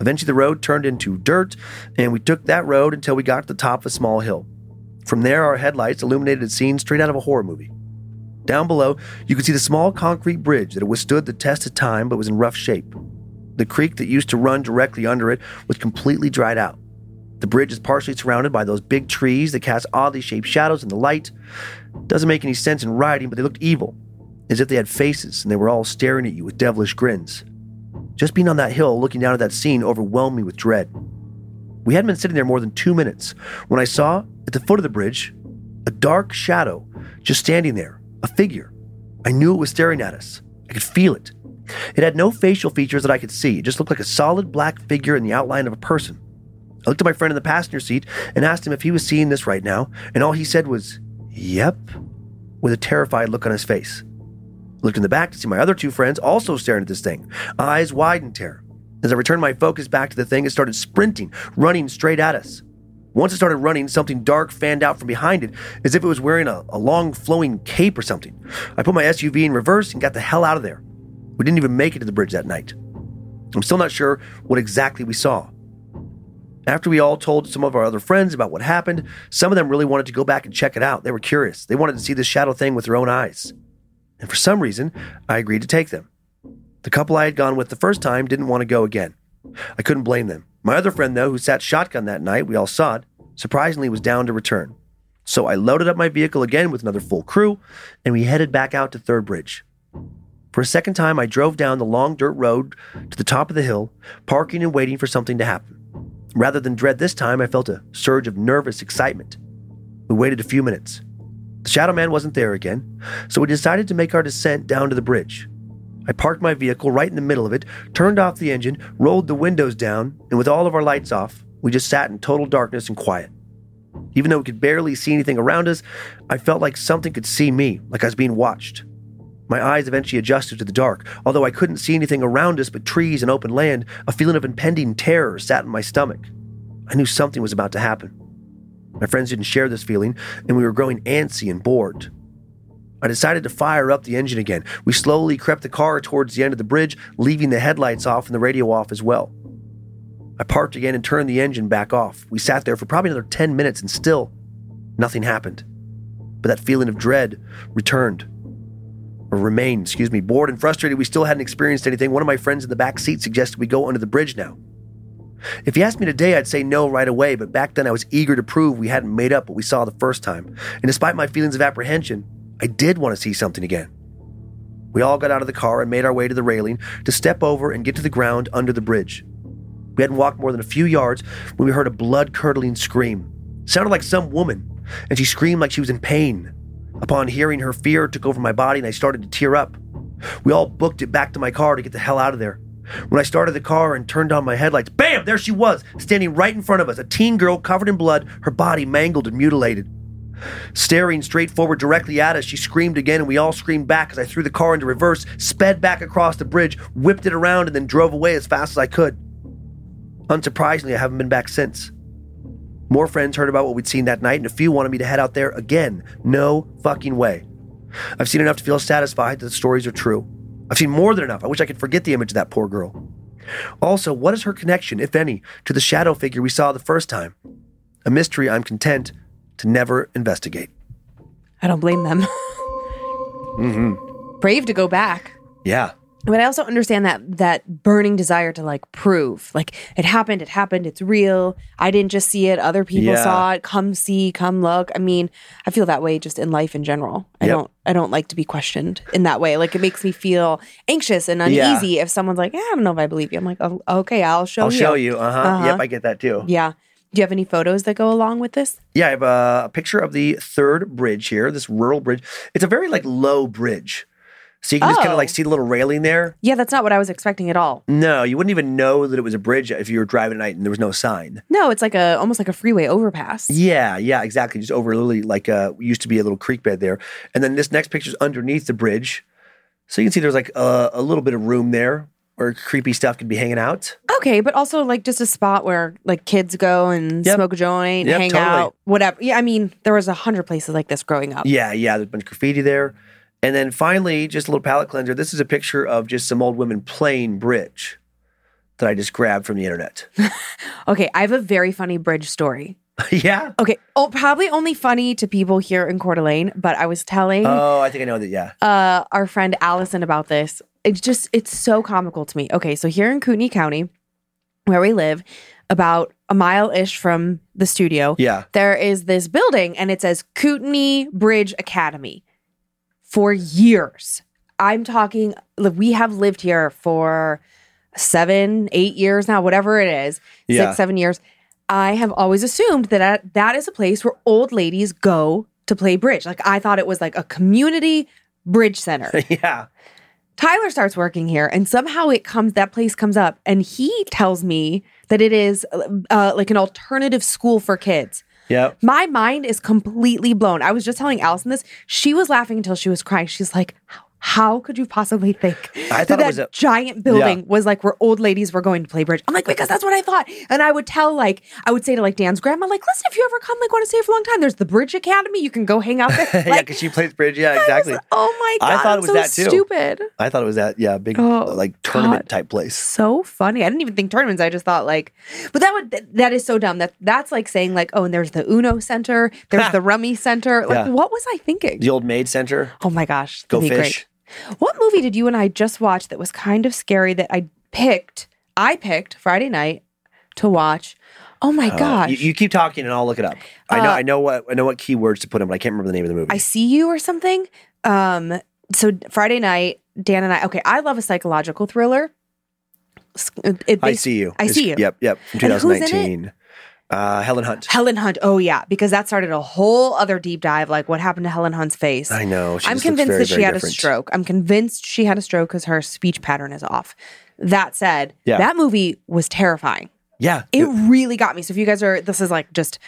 Eventually, the road turned into dirt, and we took that road until we got to the top of a small hill. From there, our headlights illuminated a scene straight out of a horror movie. Down below, you could see the small concrete bridge that had withstood the test of time but was in rough shape. The creek that used to run directly under it was completely dried out. The bridge is partially surrounded by those big trees that cast oddly shaped shadows in the light. Doesn't make any sense in writing, but they looked evil, as if they had faces and they were all staring at you with devilish grins. Just being on that hill looking down at that scene overwhelmed me with dread. We hadn't been sitting there more than two minutes when I saw, at the foot of the bridge, a dark shadow just standing there, a figure. I knew it was staring at us. I could feel it. It had no facial features that I could see. It just looked like a solid black figure in the outline of a person. I looked at my friend in the passenger seat and asked him if he was seeing this right now, and all he said was, Yep, with a terrified look on his face. Looked in the back to see my other two friends also staring at this thing, eyes wide in terror. As I returned my focus back to the thing, it started sprinting, running straight at us. Once it started running, something dark fanned out from behind it, as if it was wearing a, a, long flowing cape or something. I put my SUV in reverse and got the hell out of there. We didn't even make it to the bridge that night. I'm still not sure what exactly we saw. After we all told some of our other friends about what happened, some of them really wanted to go back and check it out. They were curious. They wanted to see this shadow thing with their own eyes. And for some reason, I agreed to take them. The couple I had gone with the first time didn't want to go again. I couldn't blame them. My other friend, though, who sat shotgun that night, we all saw it, surprisingly was down to return. So I loaded up my vehicle again with another full crew, and we headed back out to Third Bridge. For a second time, I drove down the long dirt road to the top of the hill, parking and waiting for something to happen. Rather than dread this time, I felt a surge of nervous excitement. We waited a few minutes. The Shadow Man wasn't there again, so we decided to make our descent down to the bridge. I parked my vehicle right in the middle of it, turned off the engine, rolled the windows down, and with all of our lights off, we just sat in total darkness and quiet. Even though we could barely see anything around us, I felt like something could see me, like I was being watched. My eyes eventually adjusted to the dark. Although I couldn't see anything around us but trees and open land, a feeling of impending terror sat in my stomach. I knew something was about to happen. My friends didn't share this feeling, and we were growing antsy and bored. I decided to fire up the engine again. We slowly crept the car towards the end of the bridge, leaving the headlights off and the radio off as well. I parked again and turned the engine back off. We sat there for probably another 10 minutes and still nothing happened. But that feeling of dread returned. Or remained, excuse me. Bored and frustrated, we still hadn't experienced anything. One of my friends in the back seat suggested we go under the bridge now. If you asked me today, I'd say no right away, but back then I was eager to prove we hadn't made up what we saw the first time. And despite my feelings of apprehension, I did want to see something again. We all got out of the car and made our way to the railing to step over and get to the ground under the bridge. We hadn't walked more than a few yards when we heard a blood curdling scream. It sounded like some woman, and she screamed like she was in pain. Upon hearing her fear took over my body and I started to tear up. We all booked it back to my car to get the hell out of there. When I started the car and turned on my headlights, bam, there she was, standing right in front of us, a teen girl covered in blood, her body mangled and mutilated. Staring straight forward directly at us, she screamed again, and we all screamed back as I threw the car into reverse, sped back across the bridge, whipped it around, and then drove away as fast as I could. Unsurprisingly, I haven't been back since. More friends heard about what we'd seen that night, and a few wanted me to head out there again. No fucking way. I've seen enough to feel satisfied that the stories are true. I've seen more than enough. I wish I could forget the image of that poor girl. Also, what is her connection, if any, to the shadow figure we saw the first time? A mystery I'm content to never investigate. I don't blame them. Mm-hmm. Brave to go back. Yeah. But I also understand that that burning desire to like prove, like it happened, it happened, it's real. I didn't just see it; other people Yeah. saw it. Come see, come look. I mean, I feel that way just in life in general. I Yep. don't, I don't like to be questioned in that way. Like it makes me feel anxious and Yeah. uneasy if someone's like, "Yeah, I don't know if I believe you." I'm like, oh, "Okay, I'll show you. I'll you." show you. Uh-huh. Uh-huh. Yep, I get that too. Yeah. Do you have any photos that go along with this? Yeah, I have a picture of the third bridge here, this rural bridge. It's a very like low bridge. So you can just kind Oh. of like see the little railing there. Yeah, that's not what I was expecting at all. No, you wouldn't even know that it was a bridge if you were driving at night and there was no sign. No, it's like a almost like a freeway overpass. Yeah, yeah, exactly. Just over literally like uh used to be a little creek bed there. And then this next picture is underneath the bridge. So you can see there's like a, a little bit of room there where creepy stuff could be hanging out. Okay, but also like just a spot where like kids go and Yep. smoke a joint, Yep, hang totally. out, whatever. Yeah, I mean, there was a hundred places like this growing up. Yeah, yeah, there's a bunch of graffiti there. And then finally, just a little palate cleanser. This is a picture of just some old women playing bridge that I just grabbed from the internet. Okay, I have a very funny bridge story. yeah. Okay, oh, probably only funny to people here in Coeur d'Alene, but I was telling Oh, I think I know that. Yeah. uh, our friend Allison about this. It's just, it's so comical to me. Okay, so here in Kootenai County, where we live, about a mile ish from the studio, Yeah. there is this building and it says Kootenai Bridge Academy for years. I'm talking, we have lived here for seven, eight years now, whatever it is, Yeah. six, seven years. I have always assumed that that- that is a place where old ladies go to play bridge. Like I thought it was like a community bridge center. yeah. Tyler starts working here, and somehow it comes that place comes up, and he tells me that it is uh, like an alternative school for kids. Yep. My mind is completely blown. I was just telling Allison this. She was laughing until she was crying. She's like, "How, how could you possibly think I that that a- giant building Yeah. was like where old ladies were going to play bridge?" I'm like, because that's what I thought. And I would tell like, I would say to like Dan's grandma, like, listen, if you ever come, like, want to stay for a long time, there's the Bridge Academy. You can go hang out there. yeah, because she plays bridge. Yeah, exactly. oh my god, I thought it was so that too. Stupid. I thought it was that. Yeah, big Oh, like tournament God. type place. so funny. I didn't even think tournaments. I just thought like, but that would that is so dumb. That that's like saying like, oh, and there's the Uno Center, there's the Rummy Center. Like, Yeah. what was I thinking? The old maid center. Oh my gosh, Go fish. Great. What movie did you and I just watch that was kind of scary that I picked? I picked Friday night to watch. Oh my Uh, gosh, you, you keep talking and I'll look it up. I know. Uh, I know what. I know what keywords to put in, but I can't remember the name of the movie. I see you or something. Um, so Friday night, Dan and I. Okay, I love a psychological thriller. It, it I see you. I see you. Yep. Yep. From And who's in it? 2019. Uh, Helen Hunt. Helen Hunt. Oh yeah, because that started a whole other deep dive. Like what happened to Helen Hunt's face. I know. I'm convinced very, that she had different. a stroke. I'm convinced she had a stroke because her speech pattern is off. That said, Yeah. that movie was terrifying. Yeah. It really got me. So if you guys are, this is like just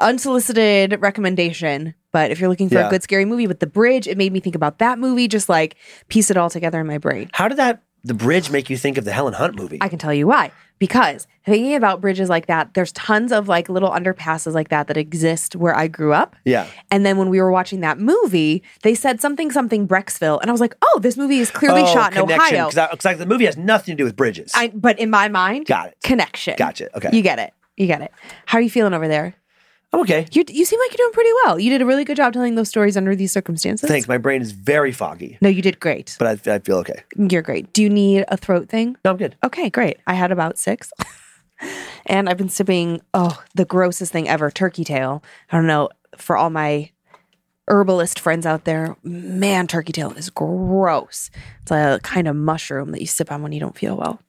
unsolicited recommendation. But if you're looking for Yeah. a good scary movie with the bridge, it made me think about that movie. Just like piece it all together in my brain. How did that the bridge make you think of the Helen Hunt movie? I can tell you why. Because thinking about bridges like that, there's tons of like little underpasses like that that exist where I grew up. yeah. And then when we were watching that movie, they said something something Brecksville, and I was like, "Oh, this movie is clearly oh, shot in Ohio." Because like the movie has nothing to do with bridges. I, but in my mind, Got it. Connection. Gotcha. Okay. You get it. You get it. How are you feeling over there? I'm okay. You you seem like you're doing pretty well. You did a really good job telling those stories under these circumstances. Thanks. My brain is very foggy, No, you did great. but I, I feel okay. You're great. Do you need a throat thing? No, I'm good. Okay, great. I had about six. and I've been sipping, oh, the grossest thing ever turkey tail. I don't know, for all my herbalist friends out there, man, turkey tail is gross. It's a kind of mushroom that you sip on when you don't feel well.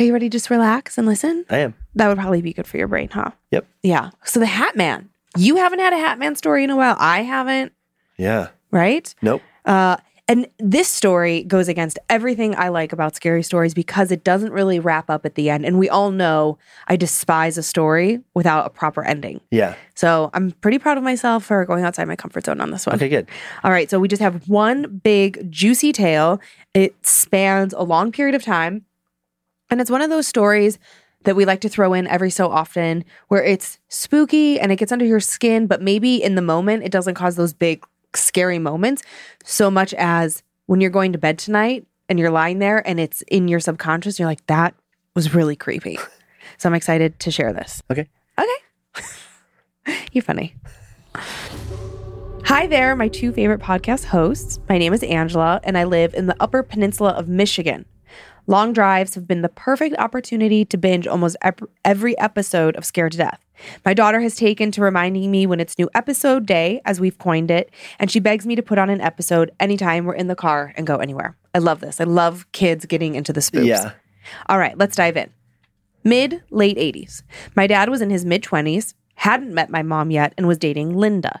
Are you ready to just relax and listen? I am. That would probably be good for your brain, huh? Yep. Yeah. So the Hat Man. You haven't had a Hat Man story in a while. I haven't, Yeah. right? Nope. Uh, And this story goes against everything I like about scary stories because it doesn't really wrap up at the end. And we all know I despise a story without a proper ending. Yeah. So I'm pretty proud of myself for going outside my comfort zone on this one. Okay, good. All right. So we just have one big, juicy tale. It spans a long period of time. And it's one of those stories that we like to throw in every so often where it's spooky and it gets under your skin, but maybe in the moment it doesn't cause those big, scary moments so much as when you're going to bed tonight and you're lying there and it's in your subconscious, you're like, that was really creepy. So I'm excited to share this. Okay. Okay. You're funny. Hi there, my two favorite podcast hosts. My name is Angela, and I live in the Upper Peninsula of Michigan. Long drives have been the perfect opportunity to binge almost every episode of Scared to Death. My daughter has taken to reminding me when it's new episode day, as we've coined it, and she begs me to put on an episode anytime we're in the car and go anywhere. I love this. I love kids getting into the spooks. Yeah. All right, let's dive in. Mid, late 80s. My dad was in his mid 20s, hadn't met my mom yet, and was dating Linda.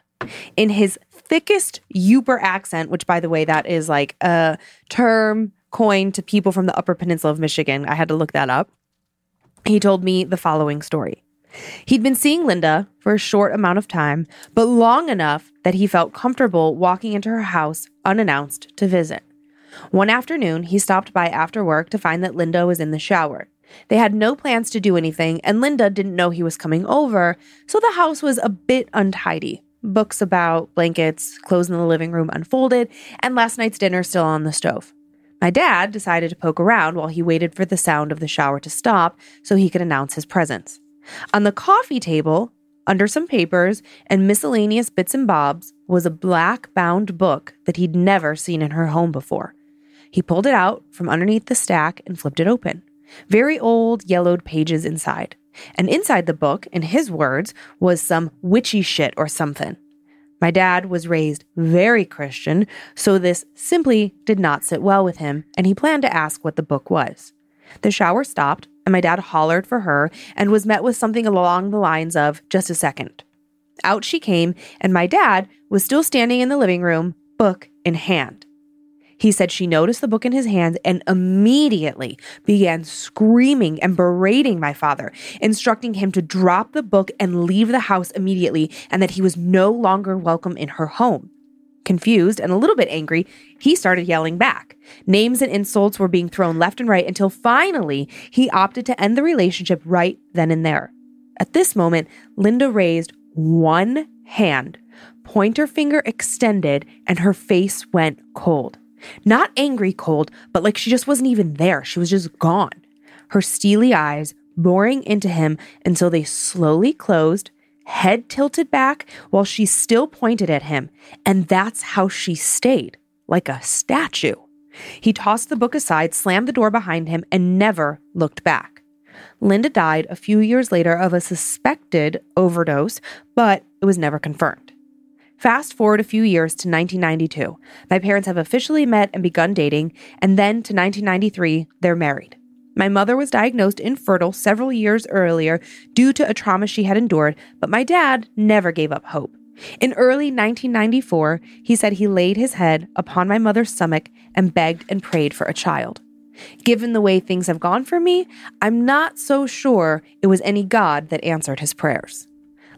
In his thickest Yooper accent, which, by the way, that is like a term coined to people from the Upper Peninsula of Michigan. I had to look that up. He told me the following story. He'd been seeing Linda for a short amount of time, but long enough that he felt comfortable walking into her house unannounced to visit. One afternoon, he stopped by after work to find that Linda was in the shower. They had no plans to do anything, and Linda didn't know he was coming over, so the house was a bit untidy. Books about, blankets, clothes in the living room unfolded, and last night's dinner still on the stove. My dad decided to poke around while he waited for the sound of the shower to stop so he could announce his presence. On the coffee table, under some papers and miscellaneous bits and bobs, was a black bound book that he'd never seen in her home before. He pulled it out from underneath the stack and flipped it open. Very old, yellowed pages inside. And inside the book, in his words, was some witchy shit or something. My dad was raised very Christian, so this simply did not sit well with him, and he planned to ask what the book was. The shower stopped, and my dad hollered for her and was met with something along the lines of, just a second. Out she came, and my dad was still standing in the living room, book in hand. He said she noticed the book in his hands and immediately began screaming and berating my father, instructing him to drop the book and leave the house immediately and that he was no longer welcome in her home. Confused and a little bit angry, he started yelling back. Names and insults were being thrown left and right until finally he opted to end the relationship right then and there. At this moment, Linda raised one hand, pointer finger extended, and her face went cold. Not angry cold, but like she just wasn't even there. She was just gone. Her steely eyes boring into him until they slowly closed, head tilted back while she still pointed at him. And that's how she stayed, like a statue. He tossed the book aside, slammed the door behind him, and never looked back. Linda died a few years later of a suspected overdose, but it was never confirmed. Fast forward a few years to 1992. My parents have officially met and begun dating, and then to 1993, they're married. My mother was diagnosed infertile several years earlier due to a trauma she had endured, but my dad never gave up hope. In early 1994, he said he laid his head upon my mother's stomach and begged and prayed for a child. Given the way things have gone for me, I'm not so sure it was any God that answered his prayers.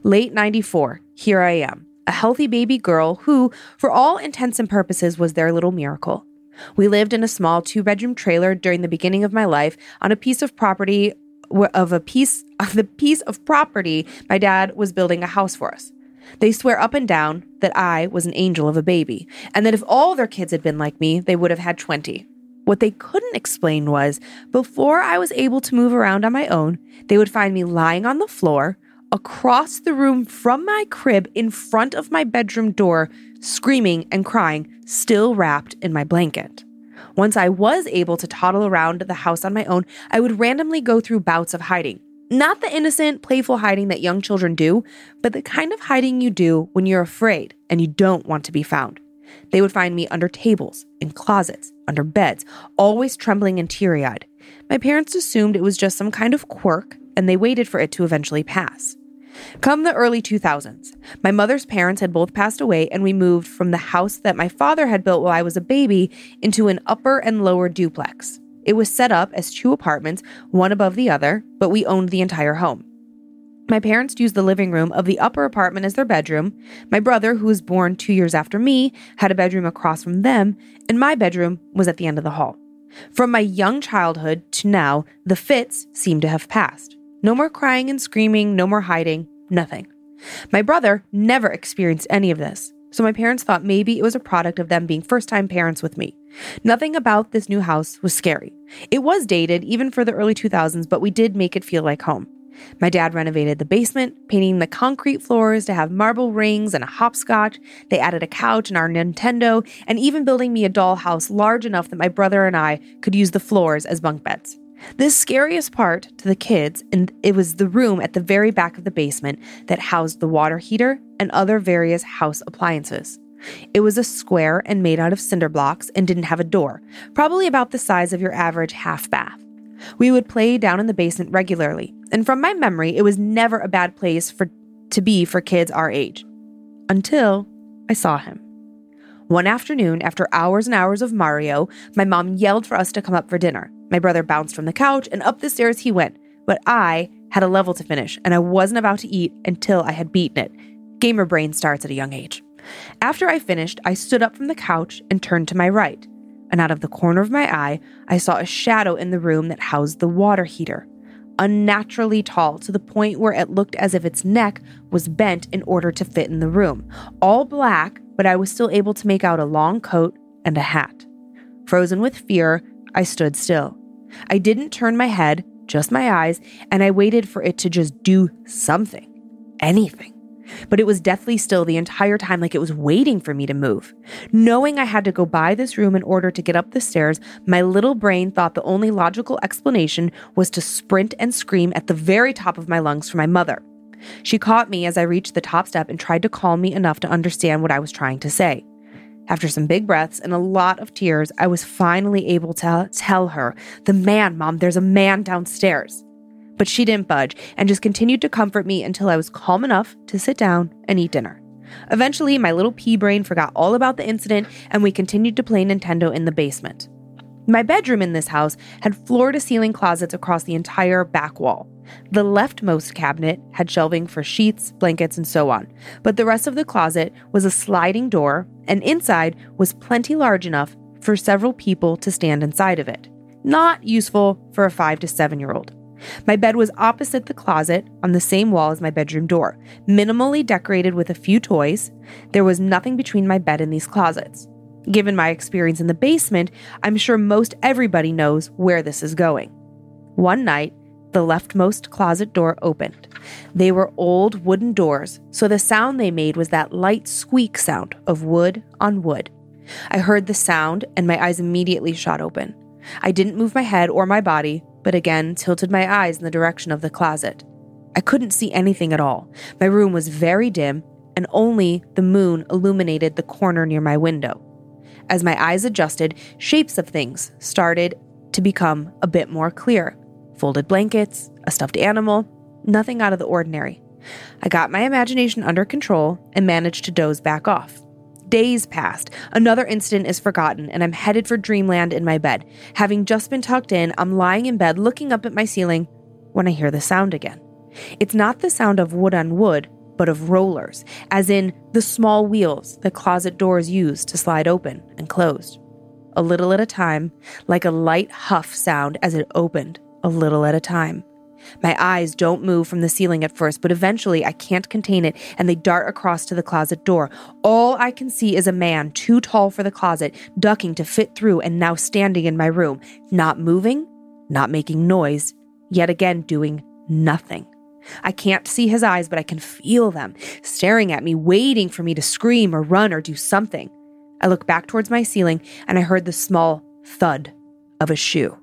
Late 94, here I am, a healthy baby girl who, for all intents and purposes, was their little miracle. We lived in a small two bedroom trailer during the beginning of my life on a piece of property of a piece of the piece of property my dad was building a house for us. They swear up and down that I was an angel of a baby, and that if all their kids had been like me, they would have had 20. What they couldn't explain was before I was able to move around on my own, they would find me lying on the floor, across the room from my crib in front of my bedroom door, screaming and crying, still wrapped in my blanket. Once I was able to toddle around the house on my own, I would randomly go through bouts of hiding. Not the innocent, playful hiding that young children do, but the kind of hiding you do when you're afraid and you don't want to be found. They would find me under tables, in closets, under beds, always trembling and teary eyed. My parents assumed it was just some kind of quirk, and they waited for it to eventually pass. Come the early 2000s, my mother's parents had both passed away, and we moved from the house that my father had built while I was a baby into an upper and lower duplex. It was set up as two apartments, one above the other, but we owned the entire home. My parents used the living room of the upper apartment as their bedroom. My brother, who was born two years after me, had a bedroom across from them, and my bedroom was at the end of the hall. From my young childhood to now, the fits seemed to have passed. No more crying and screaming, no more hiding, nothing. My brother never experienced any of this, so my parents thought maybe it was a product of them being first time parents with me. Nothing about this new house was scary. It was dated, even for the early 2000s, but we did make it feel like home. My dad renovated the basement, painting the concrete floors to have marble rings and a hopscotch. They added a couch and our Nintendo, and even building me a dollhouse large enough that my brother and I could use the floors as bunk beds. The scariest part to the kids, and it was the room at the very back of the basement that housed the water heater and other various house appliances. It was a square and made out of cinder blocks and didn't have a door, probably about the size of your average half bath. We would play down in the basement regularly, and from my memory, it was never a bad place for to be for kids our age. Until I saw him. One afternoon, after hours and hours of Mario, my mom yelled for us to come up for dinner. My brother bounced from the couch and up the stairs he went, but I had a level to finish and I wasn't about to eat until I had beaten it. Gamer brain starts at a young age. After I finished, I stood up from the couch and turned to my right. And out of the corner of my eye, I saw a shadow in the room that housed the water heater. Unnaturally tall to the point where it looked as if its neck was bent in order to fit in the room. All black, but I was still able to make out a long coat and a hat. Frozen with fear, I stood still. I didn't turn my head, just my eyes, and I waited for it to just do something. Anything. But it was deathly still the entire time, like it was waiting for me to move. Knowing I had to go by this room in order to get up the stairs, my little brain thought the only logical explanation was to sprint and scream at the very top of my lungs for my mother. She caught me as I reached the top step and tried to calm me enough to understand what I was trying to say. After some big breaths and a lot of tears, I was finally able to tell her, The man, Mom, there's a man downstairs. But she didn't budge and just continued to comfort me until I was calm enough to sit down and eat dinner. Eventually, my little pea brain forgot all about the incident and we continued to play Nintendo in the basement. My bedroom in this house had floor to ceiling closets across the entire back wall. The leftmost cabinet had shelving for sheets, blankets, and so on, but the rest of the closet was a sliding door, and inside was plenty large enough for several people to stand inside of it. Not useful for a five to seven year old. My bed was opposite the closet on the same wall as my bedroom door, minimally decorated with a few toys. There was nothing between my bed and these closets. Given my experience in the basement, I'm sure most everybody knows where this is going. One night, the leftmost closet door opened. They were old wooden doors, so the sound they made was that light squeak sound of wood on wood. I heard the sound and my eyes immediately shot open. I didn't move my head or my body, but again tilted my eyes in the direction of the closet. I couldn't see anything at all. My room was very dim, and only the moon illuminated the corner near my window. As my eyes adjusted, shapes of things started to become a bit more clear folded blankets, a stuffed animal, nothing out of the ordinary. I got my imagination under control and managed to doze back off. Days passed. Another incident is forgotten, and I'm headed for dreamland in my bed. Having just been tucked in, I'm lying in bed looking up at my ceiling when I hear the sound again. It's not the sound of wood on wood, but of rollers, as in the small wheels that closet doors use to slide open and closed. A little at a time, like a light huff sound as it opened a little at a time. My eyes don't move from the ceiling at first, but eventually I can't contain it and they dart across to the closet door. All I can see is a man too tall for the closet, ducking to fit through and now standing in my room, not moving, not making noise, yet again doing nothing. I can't see his eyes, but I can feel them staring at me, waiting for me to scream or run or do something. I look back towards my ceiling and I heard the small thud of a shoe.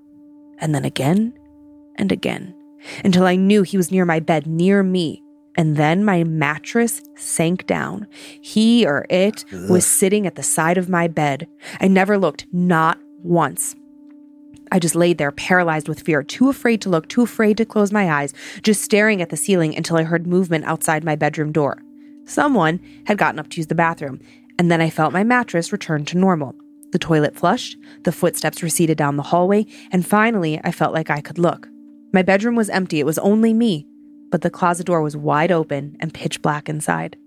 And then again and again until I knew he was near my bed, near me. And then my mattress sank down. He or it was sitting at the side of my bed. I never looked, not once. I just laid there, paralyzed with fear, too afraid to look, too afraid to close my eyes, just staring at the ceiling until I heard movement outside my bedroom door. Someone had gotten up to use the bathroom, and then I felt my mattress return to normal. The toilet flushed, the footsteps receded down the hallway, and finally I felt like I could look. My bedroom was empty, it was only me, but the closet door was wide open and pitch black inside.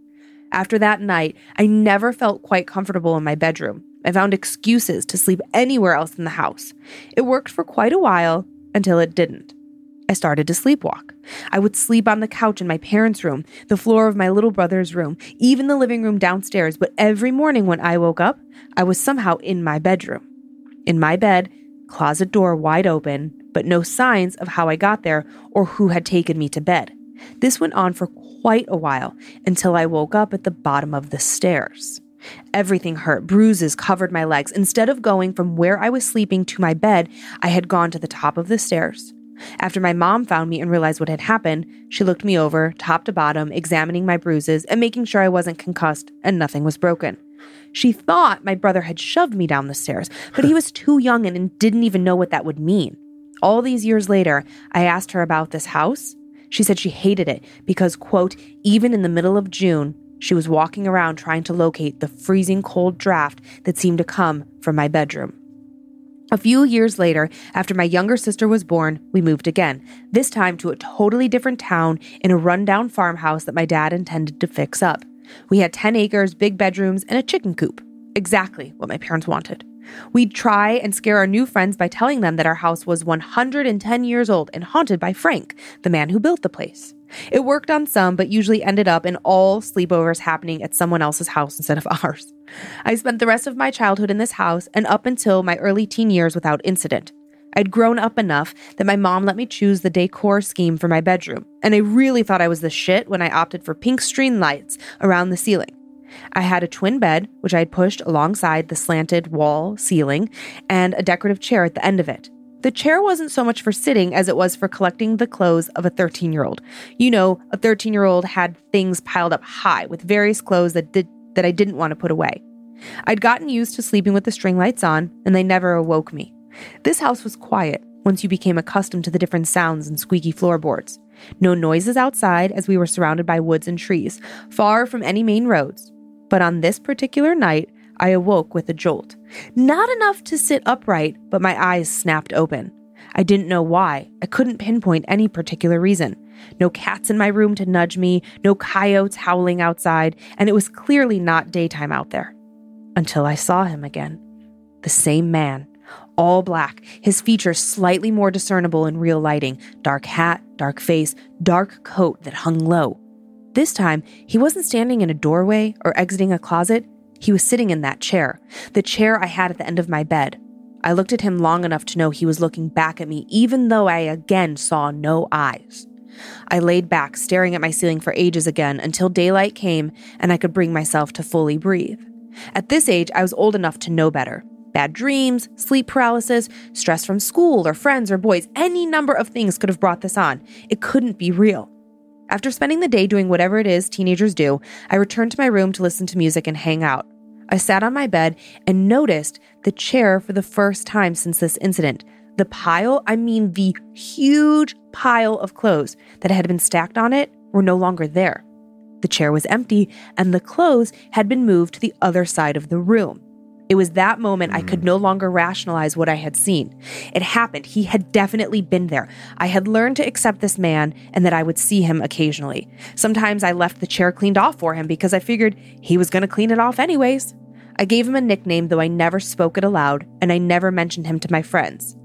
After that night, I never felt quite comfortable in my bedroom. I found excuses to sleep anywhere else in the house. It worked for quite a while until it didn't. I started to sleepwalk. I would sleep on the couch in my parents' room, the floor of my little brother's room, even the living room downstairs, but every morning when I woke up, I was somehow in my bedroom. In my bed, closet door wide open, but no signs of how I got there or who had taken me to bed. This went on for quite a while until I woke up at the bottom of the stairs. Everything hurt. Bruises covered my legs. Instead of going from where I was sleeping to my bed, I had gone to the top of the stairs. After my mom found me and realized what had happened, she looked me over, top to bottom, examining my bruises and making sure I wasn't concussed and nothing was broken. She thought my brother had shoved me down the stairs, but he was too young and didn't even know what that would mean. All these years later, I asked her about this house. She said she hated it because, quote, even in the middle of June, she was walking around trying to locate the freezing cold draft that seemed to come from my bedroom. A few years later, after my younger sister was born, we moved again, this time to a totally different town in a rundown farmhouse that my dad intended to fix up. We had 10 acres, big bedrooms, and a chicken coop. Exactly what my parents wanted. We'd try and scare our new friends by telling them that our house was 110 years old and haunted by Frank, the man who built the place. It worked on some, but usually ended up in all sleepovers happening at someone else's house instead of ours. I spent the rest of my childhood in this house and up until my early teen years without incident. I'd grown up enough that my mom let me choose the decor scheme for my bedroom, and I really thought I was the shit when I opted for pink string lights around the ceiling. I had a twin bed, which I had pushed alongside the slanted wall ceiling, and a decorative chair at the end of it. The chair wasn't so much for sitting as it was for collecting the clothes of a 13 year old. You know, a 13 year old had things piled up high with various clothes that, did, that I didn't want to put away. I'd gotten used to sleeping with the string lights on, and they never awoke me. This house was quiet once you became accustomed to the different sounds and squeaky floorboards. No noises outside as we were surrounded by woods and trees, far from any main roads. But on this particular night, I awoke with a jolt. Not enough to sit upright, but my eyes snapped open. I didn't know why. I couldn't pinpoint any particular reason. No cats in my room to nudge me, no coyotes howling outside, and it was clearly not daytime out there. Until I saw him again. The same man, all black, his features slightly more discernible in real lighting dark hat, dark face, dark coat that hung low. This time, he wasn't standing in a doorway or exiting a closet. He was sitting in that chair, the chair I had at the end of my bed. I looked at him long enough to know he was looking back at me, even though I again saw no eyes. I laid back, staring at my ceiling for ages again until daylight came and I could bring myself to fully breathe. At this age, I was old enough to know better. Bad dreams, sleep paralysis, stress from school or friends or boys, any number of things could have brought this on. It couldn't be real. After spending the day doing whatever it is teenagers do, I returned to my room to listen to music and hang out. I sat on my bed and noticed the chair for the first time since this incident. The pile, I mean the huge pile of clothes that had been stacked on it, were no longer there. The chair was empty, and the clothes had been moved to the other side of the room. It was that moment I could no hmm. longer rationalize what I had seen. It happened. He had definitely been there. I had learned to accept this man and that I would see him occasionally. Sometimes I left the chair cleaned off for him because I figured he was going to clean it off anyways. I gave him a nickname, though I never spoke it aloud, and I never mentioned him to my friends.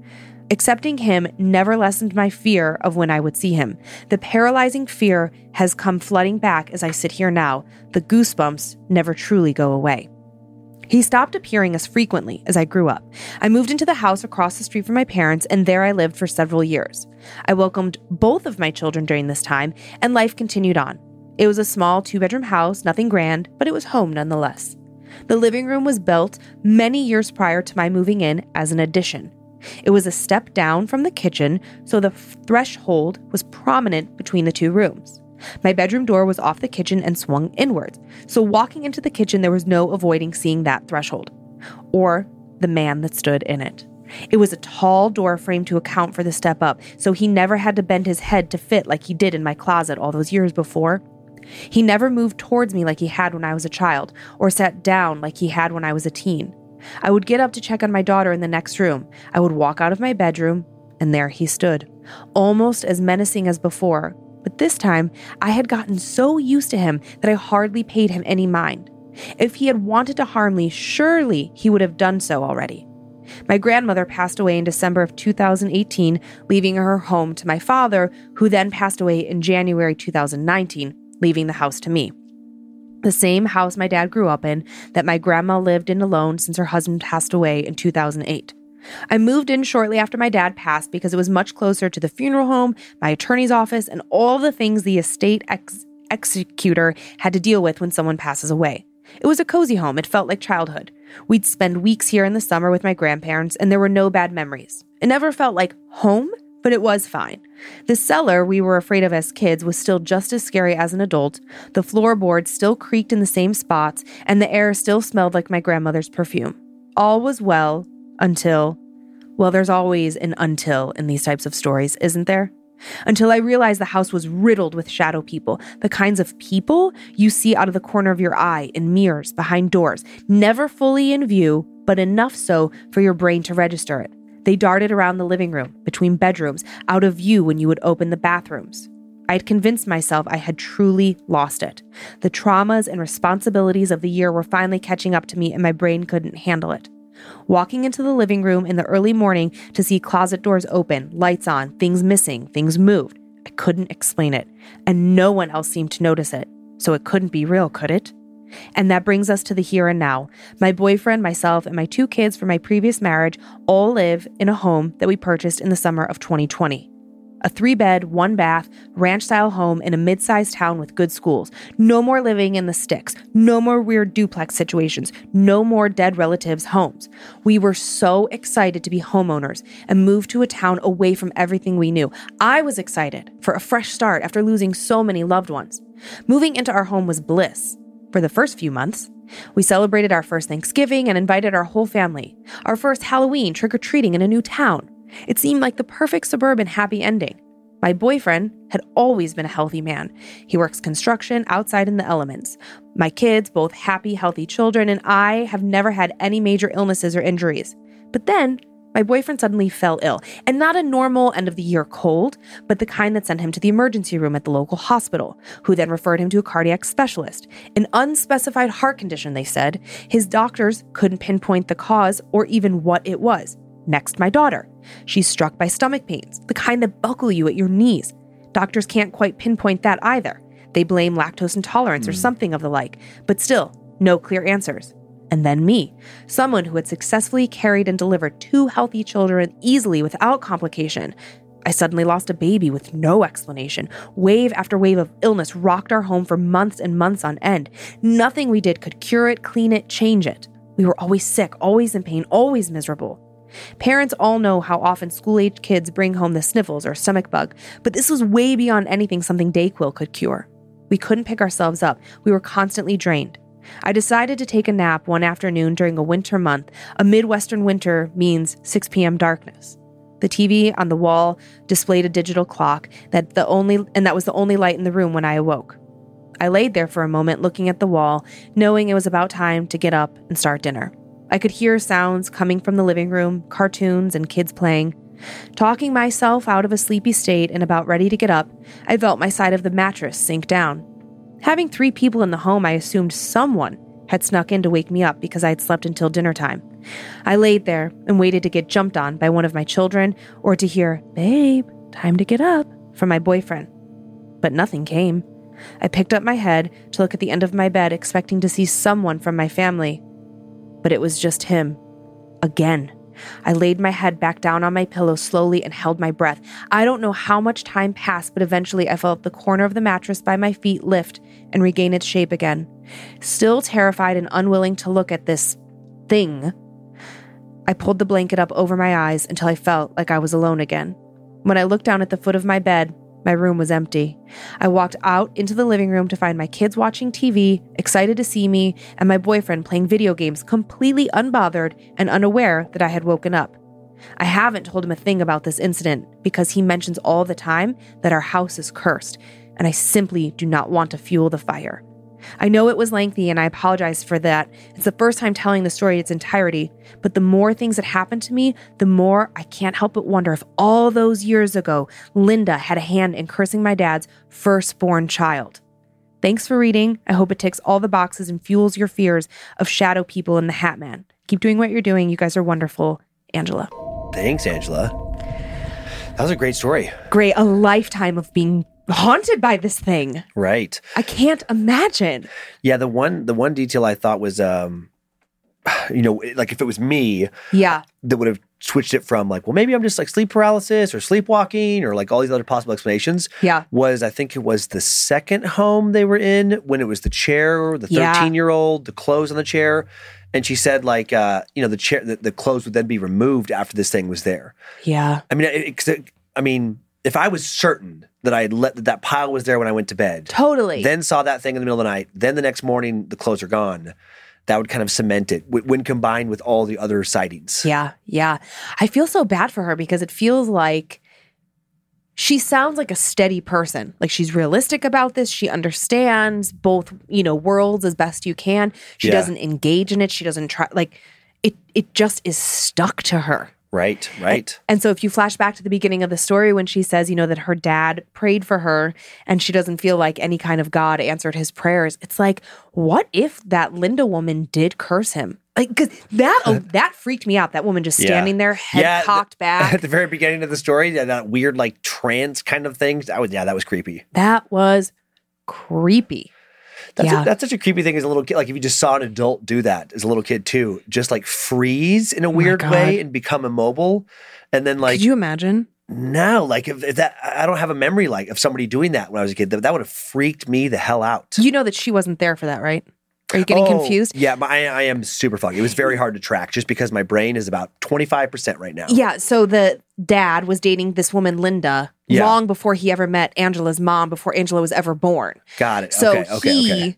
Accepting him never lessened my fear of when I would see him. The paralyzing fear has come flooding back as I sit here now. The goosebumps never truly go away. He stopped appearing as frequently as I grew up. I moved into the house across the street from my parents, and there I lived for several years. I welcomed both of my children during this time, and life continued on. It was a small two bedroom house, nothing grand, but it was home nonetheless. The living room was built many years prior to my moving in as an addition. It was a step down from the kitchen, so the threshold was prominent between the two rooms. My bedroom door was off the kitchen and swung inwards, so walking into the kitchen, there was no avoiding seeing that threshold or the man that stood in it. It was a tall door frame to account for the step up, so he never had to bend his head to fit like he did in my closet all those years before. He never moved towards me like he had when I was a child, or sat down like he had when I was a teen. I would get up to check on my daughter in the next room. I would walk out of my bedroom, and there he stood, almost as menacing as before. But this time, I had gotten so used to him that I hardly paid him any mind. If he had wanted to harm me, surely he would have done so already. My grandmother passed away in December of 2018, leaving her home to my father, who then passed away in January 2019, leaving the house to me. The same house my dad grew up in, that my grandma lived in alone since her husband passed away in 2008. I moved in shortly after my dad passed because it was much closer to the funeral home, my attorney's office, and all the things the estate ex- executor had to deal with when someone passes away. It was a cozy home, it felt like childhood. We'd spend weeks here in the summer with my grandparents, and there were no bad memories. It never felt like home, but it was fine. The cellar we were afraid of as kids was still just as scary as an adult. The floorboards still creaked in the same spots, and the air still smelled like my grandmother's perfume. All was well until, well, there's always an until in these types of stories, isn't there? Until I realized the house was riddled with shadow people, the kinds of people you see out of the corner of your eye, in mirrors, behind doors, never fully in view, but enough so for your brain to register it. They darted around the living room, between bedrooms, out of view when you would open the bathrooms. I had convinced myself I had truly lost it. The traumas and responsibilities of the year were finally catching up to me, and my brain couldn't handle it. Walking into the living room in the early morning to see closet doors open, lights on, things missing, things moved, I couldn't explain it, and no one else seemed to notice it. So it couldn't be real, could it? And that brings us to the here and now. My boyfriend, myself, and my two kids from my previous marriage all live in a home that we purchased in the summer of 2020. A three bed, one bath, ranch style home in a mid sized town with good schools. No more living in the sticks. No more weird duplex situations. No more dead relatives' homes. We were so excited to be homeowners and move to a town away from everything we knew. I was excited for a fresh start after losing so many loved ones. Moving into our home was bliss for the first few months. We celebrated our first Thanksgiving and invited our whole family, our first Halloween trick or treating in a new town. It seemed like the perfect suburban happy ending. My boyfriend had always been a healthy man. He works construction outside in the elements. My kids, both happy, healthy children, and I have never had any major illnesses or injuries. But then, my boyfriend suddenly fell ill, and not a normal end of the year cold, but the kind that sent him to the emergency room at the local hospital, who then referred him to a cardiac specialist. An unspecified heart condition, they said. His doctors couldn't pinpoint the cause or even what it was. Next, my daughter. She's struck by stomach pains, the kind that buckle you at your knees. Doctors can't quite pinpoint that either. They blame lactose intolerance mm. or something of the like, but still, no clear answers. And then me, someone who had successfully carried and delivered two healthy children easily without complication. I suddenly lost a baby with no explanation. Wave after wave of illness rocked our home for months and months on end. Nothing we did could cure it, clean it, change it. We were always sick, always in pain, always miserable. Parents all know how often school aged kids bring home the sniffles or stomach bug, but this was way beyond anything something Dayquil could cure. We couldn't pick ourselves up, we were constantly drained. I decided to take a nap one afternoon during a winter month. A Midwestern winter means 6 p.m. darkness. The TV on the wall displayed a digital clock that the only and that was the only light in the room when I awoke. I laid there for a moment looking at the wall, knowing it was about time to get up and start dinner. I could hear sounds coming from the living room, cartoons, and kids playing. Talking myself out of a sleepy state and about ready to get up, I felt my side of the mattress sink down. Having three people in the home, I assumed someone had snuck in to wake me up because I had slept until dinner time. I laid there and waited to get jumped on by one of my children or to hear, Babe, time to get up, from my boyfriend. But nothing came. I picked up my head to look at the end of my bed, expecting to see someone from my family but it was just him. Again. I laid my head back down on my pillow slowly and held my breath. I don't know how much time passed, but eventually I felt the corner of the mattress by my feet lift and regain its shape again. Still terrified and unwilling to look at this thing, I pulled the blanket up over my eyes until I felt like I was alone again. When I looked down at the foot of my bed, my room was empty. I walked out into the living room to find my kids watching TV, excited to see me, and my boyfriend playing video games, completely unbothered and unaware that I had woken up. I haven't told him a thing about this incident because he mentions all the time that our house is cursed, and I simply do not want to fuel the fire. I know it was lengthy and I apologize for that. It's the first time telling the story in its entirety, but the more things that happened to me, the more I can't help but wonder if all those years ago, Linda had a hand in cursing my dad's firstborn child. Thanks for reading. I hope it ticks all the boxes and fuels your fears of shadow people and the Hat Man. Keep doing what you're doing. You guys are wonderful. Angela. Thanks, Angela. That was a great story. Great. A lifetime of being haunted by this thing. Right. I can't imagine. Yeah, the one the one detail I thought was um you know, like if it was me, Yeah. that would have switched it from like, well, maybe I'm just like sleep paralysis or sleepwalking or like all these other possible explanations. Yeah. Was I think it was the second home they were in when it was the chair, the Yeah. 13 year old, the clothes on the chair. And she said, like, uh, you know, the chair, the, the clothes would then be removed after this thing was there. Yeah. I mean, it- it- I mean, if I was certain that I had let that, that pile was there when I went to bed, Totally. then saw that thing in the middle of the night, then the next morning the clothes are gone, that would kind of cement it wh- when combined with all the other sightings. Yeah, yeah. I feel so bad for her because it feels like she sounds like a steady person. Like she's realistic about this. She understands both, you know, worlds as best you can. She Yeah. doesn't engage in it. She doesn't try like it it just is stuck to her. Right, right. And so if you flash back to the beginning of the story when she says, you know, that her dad prayed for her and she doesn't feel like any kind of God answered his prayers, it's like, what if that Linda woman did curse him? Like, cause that oh, that freaked me out. That woman just Yeah. standing there, head Yeah, cocked back. At the very beginning of the story, that, that weird like trance kind of thing. That was yeah, that was creepy. That was creepy. That's, Yeah. a, that's such a creepy thing as a little kid. Like if you just saw an adult do that as a little kid too, just like freeze in a oh weird Oh God. way and become immobile, and then like Could you imagine? no, like if, if that I don't have a memory like of somebody doing that when I was a kid. That, that would have freaked me the hell out. You know that she wasn't there for that, right? Are you getting Oh, confused? Yeah, but I, I am super foggy. It was very hard to track just because my brain is about 25% right now. Yeah. So the dad was dating this woman, Linda, Yeah. long before he ever met Angela's mom, before Angela was ever born. Got it. So okay, okay, he, okay.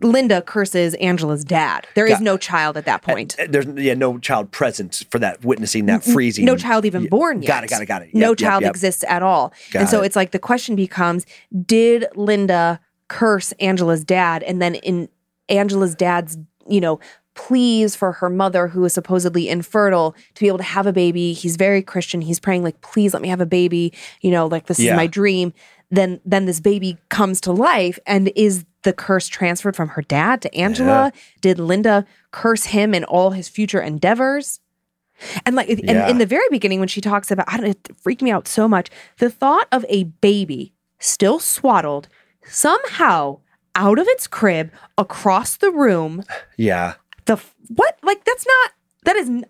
Linda curses Angela's dad. There is Got- no child at that point. Uh, There's yeah, no child present for that witnessing that freezing. No child even born yet. Got it, got it, got it. no Yep, yep, child yep. exists at all. Got and so it. it's like the question becomes Did Linda curse Angela's dad? And then in Angela's dad's, you know, pleas for her mother, who is supposedly infertile, to be able to have a baby, he's very Christian. He's praying, like, please let me have a baby, you know, like this Yeah. is my dream. Then then this baby comes to life and is the curse transferred from her dad to Angela? Did Linda curse him in all his future endeavors? And like, and in the very beginning, when she talks about, I don't, it freaked me out so much. The thought of a baby still swaddled somehow out of its crib across the room. Yeah. The f- what? Like that's not. That is n-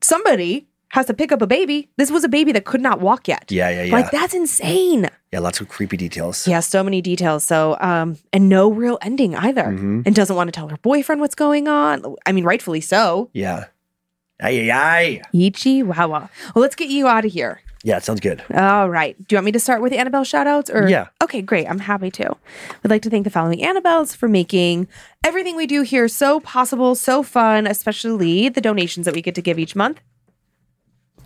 somebody has to pick up a baby. This was a baby that could not walk yet. Yeah, yeah, yeah. Like that's insane. Yeah, lots of creepy details. Yeah, so many details. So, um, and no real ending either. Mhm. And doesn't want to tell her boyfriend what's going on. I mean, rightfully so. Yeah. Ay, ay, ay. Chihuahua. Well, let's get you out of here. Yeah, it sounds good. All right. Do you want me to start with Annabelle shout outs or? Yeah. Okay, great. I'm happy to. We'd like to thank the following Annabelles for making everything we do here so possible, so fun, especially the donations that we get to give each month.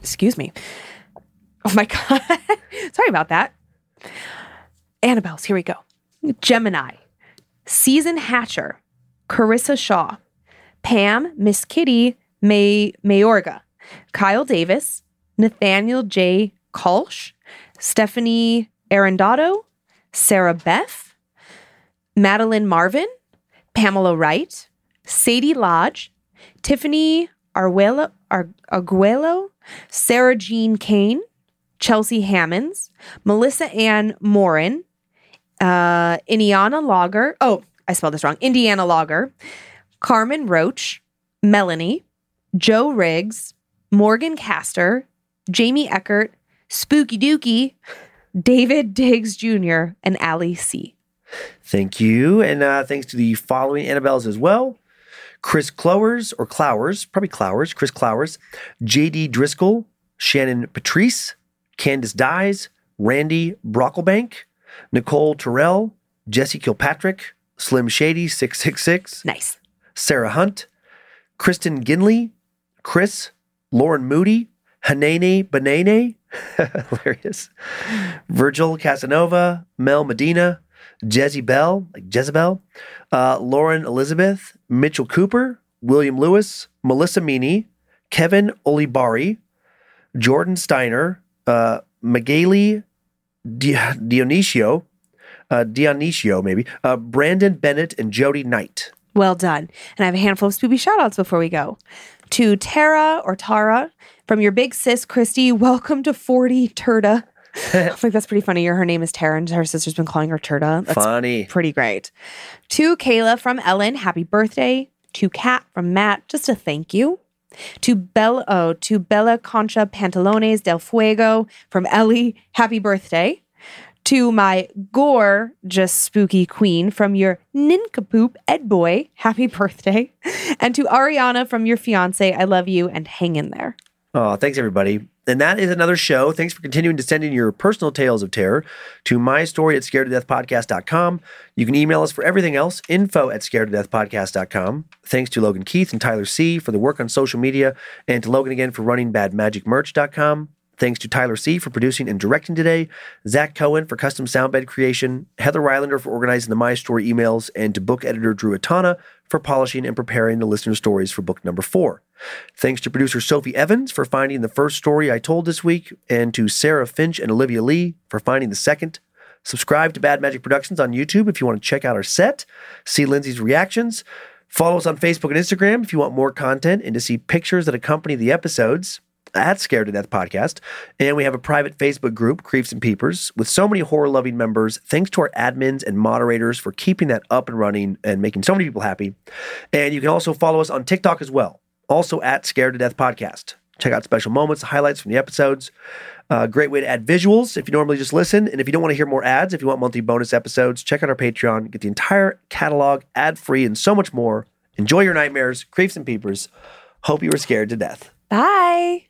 Excuse me. Oh my God. Sorry about that. Annabelle's, here we go. Gemini, Season Hatcher, Carissa Shaw, Pam, Miss Kitty, May Mayorga, Kyle Davis, Nathaniel J. Kolsch, Stephanie Arendado, Sarah Beth, Madeline Marvin, Pamela Wright, Sadie Lodge, Tiffany Arguello, Ar- Arguello, Sarah Jean Kane, Chelsea Hammonds, Melissa Ann Morin, uh, Indiana Logger. Oh, I spelled this wrong. Indiana Logger, Carmen Roach, Melanie, Joe Riggs, Morgan Castor, Jamie Eckert, Spooky Dookie, David Diggs Jr., and Allie C. Thank you. And uh, thanks to the following Annabelles as well Chris Clowers, or Clowers, probably Clowers, Chris Clowers, JD Driscoll, Shannon Patrice, Candace Dyes, Randy Brocklebank, Nicole Terrell, Jesse Kilpatrick, Slim Shady 666, Nice. Sarah Hunt, Kristen Ginley, Chris, Lauren Moody, Hanene Banane, hilarious. Virgil Casanova, Mel Medina, Jezebel, like Jezebel, uh, Lauren Elizabeth, Mitchell Cooper, William Lewis, Melissa Meany, Kevin Olibari, Jordan Steiner, uh, Magali Di- Dionisio, uh, Dionisio maybe, uh, Brandon Bennett, and Jody Knight. Well done. And I have a handful of spoopy shout outs before we go. To Tara or Tara from your big sis, Christy, welcome to 40 Turda. I think that's pretty funny. Her name is Tara, and her sister's been calling her Turda. That's Funny. pretty great. To Kayla from Ellen, happy birthday. To Kat from Matt, just a thank you. To Bella, oh, to Bella Concha Pantalones del Fuego from Ellie, happy birthday. To my gore, just spooky queen from your nincompoop Ed Boy, happy birthday. And to Ariana from your fiance, I love you and hang in there. Oh, thanks everybody. And that is another show. Thanks for continuing to send in your personal tales of terror to my story at scared to death podcast.com. You can email us for everything else, info at scared to death podcast.com. Thanks to Logan Keith and Tyler C for the work on social media, and to Logan again for running badmagicmerch.com. Thanks to Tyler C for producing and directing today, Zach Cohen for custom soundbed creation, Heather Rylander for organizing the My Story emails, and to book editor Drew Atana for polishing and preparing the listener stories for book number four. Thanks to producer Sophie Evans for finding the first story I told this week, and to Sarah Finch and Olivia Lee for finding the second. Subscribe to Bad Magic Productions on YouTube if you want to check out our set, see Lindsay's reactions. Follow us on Facebook and Instagram if you want more content and to see pictures that accompany the episodes at Scared to Death Podcast. And we have a private Facebook group, Creeps and Peepers, with so many horror loving members. Thanks to our admins and moderators for keeping that up and running and making so many people happy. And you can also follow us on TikTok as well, also at Scared to Death Podcast. Check out special moments, highlights from the episodes. Uh, great way to add visuals if you normally just listen. And if you don't want to hear more ads, if you want monthly bonus episodes, check out our Patreon. Get the entire catalog ad free and so much more. Enjoy your nightmares, creeps and peepers. Hope you were scared to death. Bye.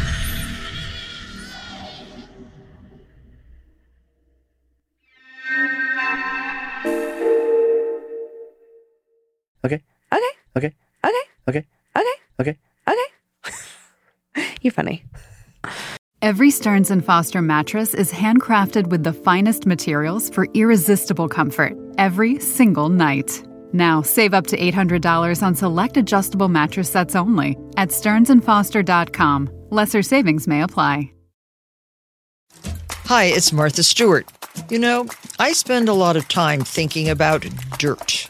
Okay. Okay. Okay. Okay. Okay. Okay. Okay. Okay. You're funny. Every Stearns and Foster mattress is handcrafted with the finest materials for irresistible comfort every single night. Now, save up to $800 on select adjustable mattress sets only at stearnsandfoster.com. Lesser savings may apply. Hi, it's Martha Stewart. You know, I spend a lot of time thinking about dirt.